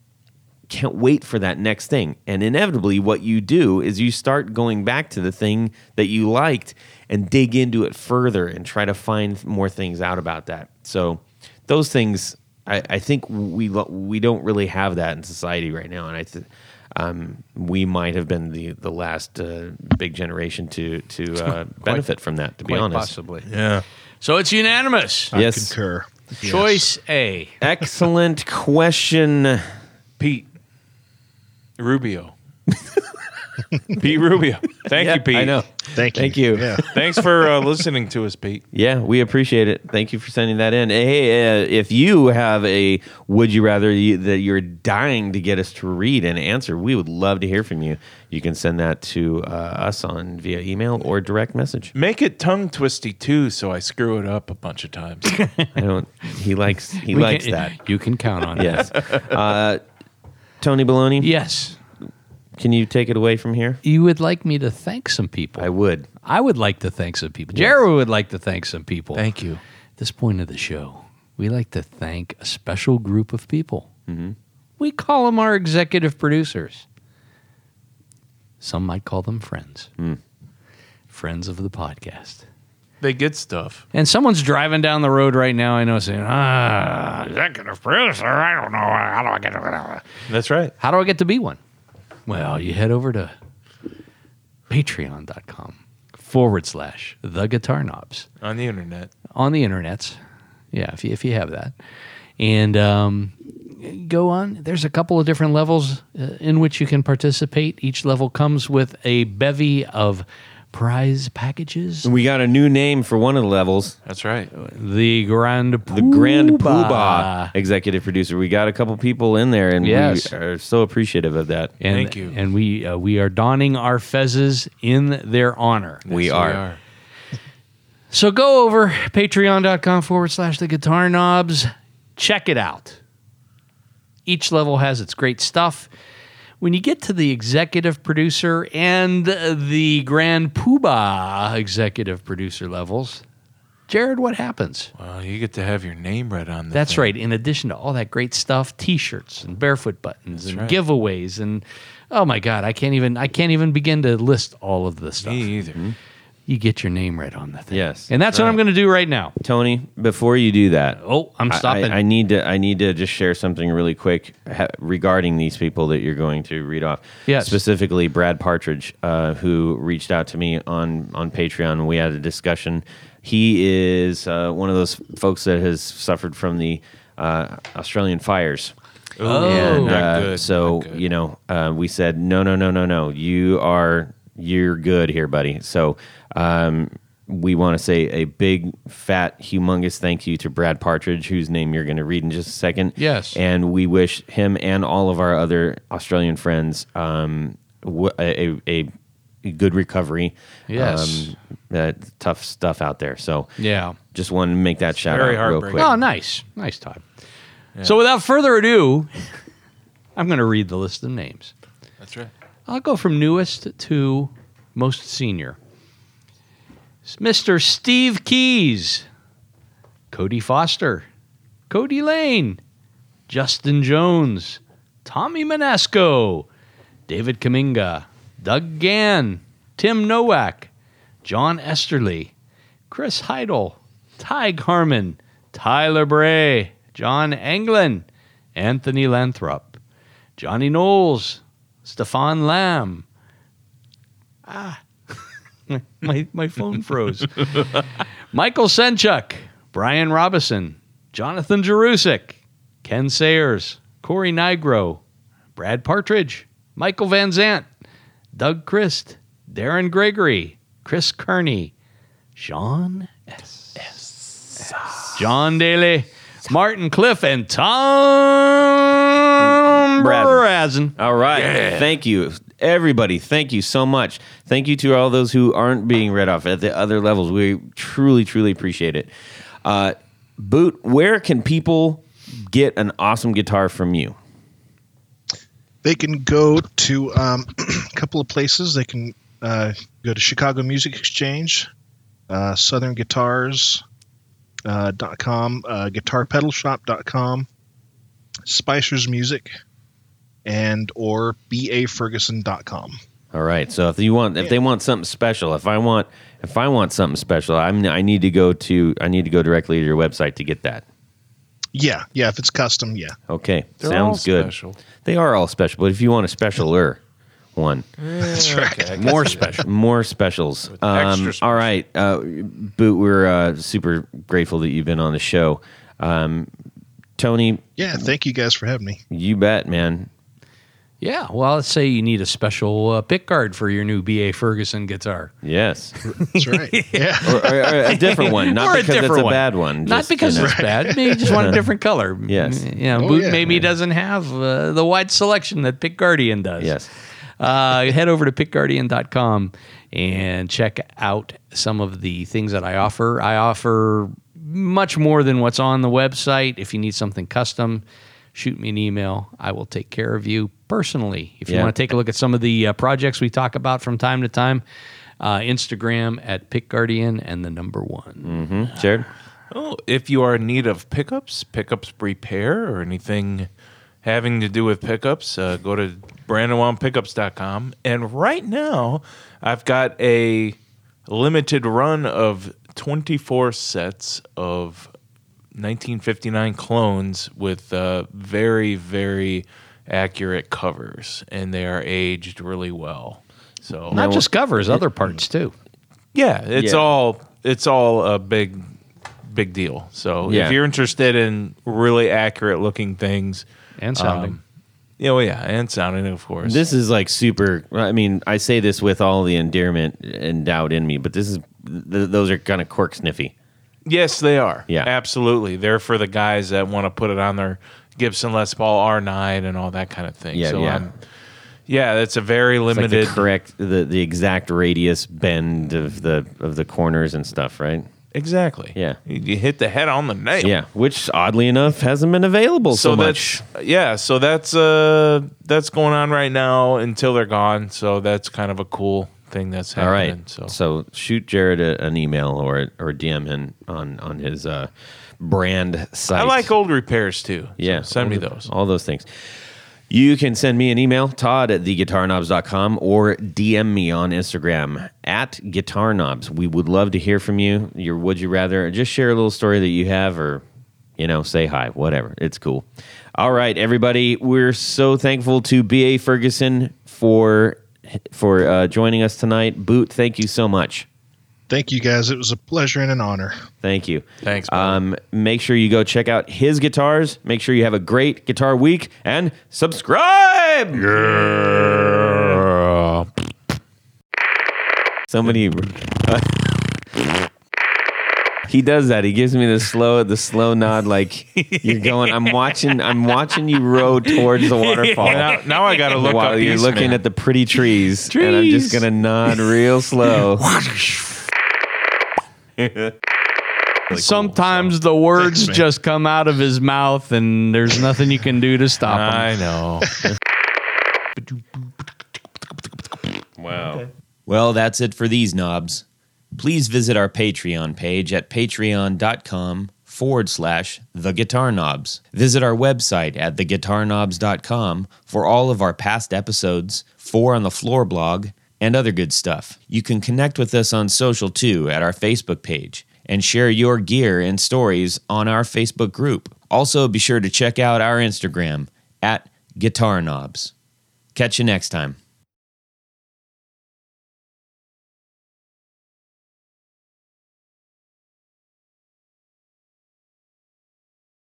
can't wait for that next thing. And inevitably, what you do is you start going back to the thing that you liked and dig into it further and try to find more things out about that. So, those things, I, I think we we don't really have that in society right now, and I. Th- um, we might have been the the last uh, big generation to to uh, benefit from that. To be honest, possibly. Yeah. So it's unanimous. I Yes. concur. Yes. Choice A. excellent question. Pete Rubio. Pete Rubio. Thank Yeah, you, Pete. I know. Thank you. Thank you. Yeah. Thanks for uh, listening to us, Pete. Yeah, we appreciate it. Thank you for sending that in. Hey, uh, if you have a would you rather you, that you're dying to get us to read and answer, we would love to hear from you. You can send that to uh, us on via email or direct message. Make it tongue twisty too, so I screw it up a bunch of times. I don't. He likes. He We likes can- that. You can count on it. Yes. Uh, Tony Baloney. Yes. Can you take it away from here? You would like me to thank some people. I would. I would like to thank some people. Jared would like to thank some people. Thank you. At this point of the show, we like to thank a special group of people. We call them our executive producers. Some might call them friends. Friends of the podcast. They get stuff. And someone's driving down the road right now, I know, saying, ah, executive producer, I don't know. How do I get to That's right. How do I get to be one? Well, you head over to patreon.com forward slash the guitar knobs On the internet. on the internets. Yeah, if you, if you have that. And um, go on. There's a couple of different levels uh, in which you can participate. Each level comes with a bevy of prize packages. We got a new name for one of the levels. That's right. The Grand The Grand Poobah. Poobah executive producer. We got a couple people in there, and Yes. we are so appreciative of that. And, Thank you. And we uh, we are donning our fezzes in their honor. We Yes, are. So go over patreon.com forward slash the guitar knobs. Check it out. Each level has its great stuff. When you get to the executive producer and the grand poobah executive producer levels, Jared, what happens? Well, you get to have your name read on the That's thing. right. In addition to all that great stuff, T-shirts and barefoot buttons and right. giveaways and oh my God, I can't even I can't even begin to list all of the stuff. Me either. Mm-hmm. You get your name read on the thing. Yes. and that's what I'm going to do right now. Tony, before you do that, Oh, I'm stopping. I, I need to. I need to just share something really quick ha- regarding these people that you're going to read off. Yes. Specifically, Brad Partridge, uh, who reached out to me on on Patreon. and We had a discussion. He is uh, one of those folks that has suffered from the uh, Australian fires, Oh. and not uh, good, so not good. you know uh, we said no no no no no you are you're good here buddy so um, we want to say a big fat humongous thank you to brad partridge whose name you're going to read in just a second Yes. and we wish him and all of our other australian friends um, w- a, a, a good recovery Yes. um, uh, tough stuff out there so Yeah. just wanted to make that shout very out real quick Oh, nice. Nice, Todd. So without further ado, I'm going to read the list of names. I'll go from newest to most senior. Mr. Steve Keys, Cody Foster, Cody Lane, Justin Jones, Tommy Manasco, David Kaminga, Doug Gann, Tim Nowak, John Esterly, Chris Heidel, Tig Harmon, Tyler Bray, John Anglin, Anthony Lanthrop, Johnny Knowles, Stefan Lamb. Ah, my, my phone froze. Michael Senchuk, Brian Robison, Jonathan Jerusik, Ken Sayers, Corey Nigro, Brad Partridge, Michael Van Zant, Doug Christ, Darren Gregory, Chris Kearney, Sean S. John Daly, Martin Cliff, and Tom Brazen. Brazen. All right. Thank you. Everybody, thank you so much. Thank you to all those who aren't being read off at the other levels. We truly, truly appreciate it. Uh, Boot, where can people get an awesome guitar from you? They can go to um, a couple of places. They can uh, go to Chicago Music Exchange, uh, Southern Guitars. Uh, dot com, uh, guitarpedalshop.com, Spicer's Music, and or baferguson.com. All right. So if you want, if they want something special, if I want, if I want something special, I'm, I need to go to, I need to go directly to your website to get that. Yeah, yeah. If it's custom, yeah. Okay. They're Sounds all good. special. They are all special, but if you want a specialer one, That's right. Okay. More special. more specials. Um, extra special. All right, uh, Boot. We're uh, super grateful that you've been on the show. Um, Tony, Yeah, thank you guys for having me. you bet, man. Yeah, well, let's say you need a special uh, pick guard for your new B.A. Ferguson guitar. Yes, That's right. Yeah. or, or- or a different one, not Or a because it's different a one. bad one. Not just, because you know. it's bad. Maybe you just want a different color. Yes. You know, Oh, Boot yeah. maybe doesn't have uh, the wide selection that Pick Guardian does. Yes. Uh, head over to pickguardian.com and check out some of the things that I offer. I offer much more than what's on the website. If you need something custom, shoot me an email. I will take care of you personally. If you Yeah. want to take a look at some of the uh, projects we talk about from time to time, uh, Instagram at pickguardian and the number one. Hmm? Jared. Oh, if you are in need of pickups, pickups repair, or anything having to do with pickups, uh, go to brandonwoundpickups.com. And right now, I've got a limited run of 24 sets of 1959 clones with uh, very, very accurate covers, and they are aged really well. So Not just covers, other parts too. yeah, it's Yeah. all it's all a big big deal. So Yeah. if you're interested in really accurate looking things, And sounding. um, yeah, well, yeah, and sounding, of course. This is like super. I mean, I say this with all the endearment and doubt in me, but this is th- those are kind of cork sniffy. yes, they are. Yeah. absolutely. They're for the guys that want to put it on their Gibson Les Paul R9 and all that kind of thing. Yeah, so yeah. I'm- yeah, that's a very It's like limited. the correct, the, the exact radius bend of the of the corners and stuff, right? exactly. Yeah. you, hit the head on the nail. Yeah, which oddly enough hasn't been available so, so much. that's yeah so that's uh that's going on right now until they're gone so that's kind of a cool thing that's happening right, so so shoot Jared a, an email or or DM him on on his uh, brand site. i like old repairs too so Yeah. send me those All those things. You can send me an email, Todd at theguitarknobs.com, or DM me on Instagram at guitarknobs. We would love to hear from you. Your would you rather, just share a little story that you have, or you know, say hi, whatever. It's cool. All right, everybody, we're so thankful to BA Ferguson for for uh, joining us tonight. Boot, thank you so much. Thank you guys. It was a pleasure and an honor. Thank you. Thanks, buddy. Um, make sure you go check out his guitars. Make sure you have a great guitar week and subscribe. Yeah. Somebody. he does that. He gives me the slow, the slow nod, like you're going. I'm watching. I'm watching you row towards the waterfall. Now, now I got to look while up you're Eastman. looking at the pretty trees, and I'm just Trees. gonna nod real slow. Sometimes oh, the words Thanks, just come out of his mouth, and there's nothing you can do to stop him. I know. Wow. Well, that's it for these knobs. Please visit our Patreon page at patreon.com forward slash the guitar knobs. Visit our website at theguitarknobs.com for all of our past episodes, four on the floor blog, and other good stuff. You can connect with us on social too at our Facebook page and share your gear and stories on our Facebook group. Also, be sure to check out our Instagram at guitar knobs. Catch you next time.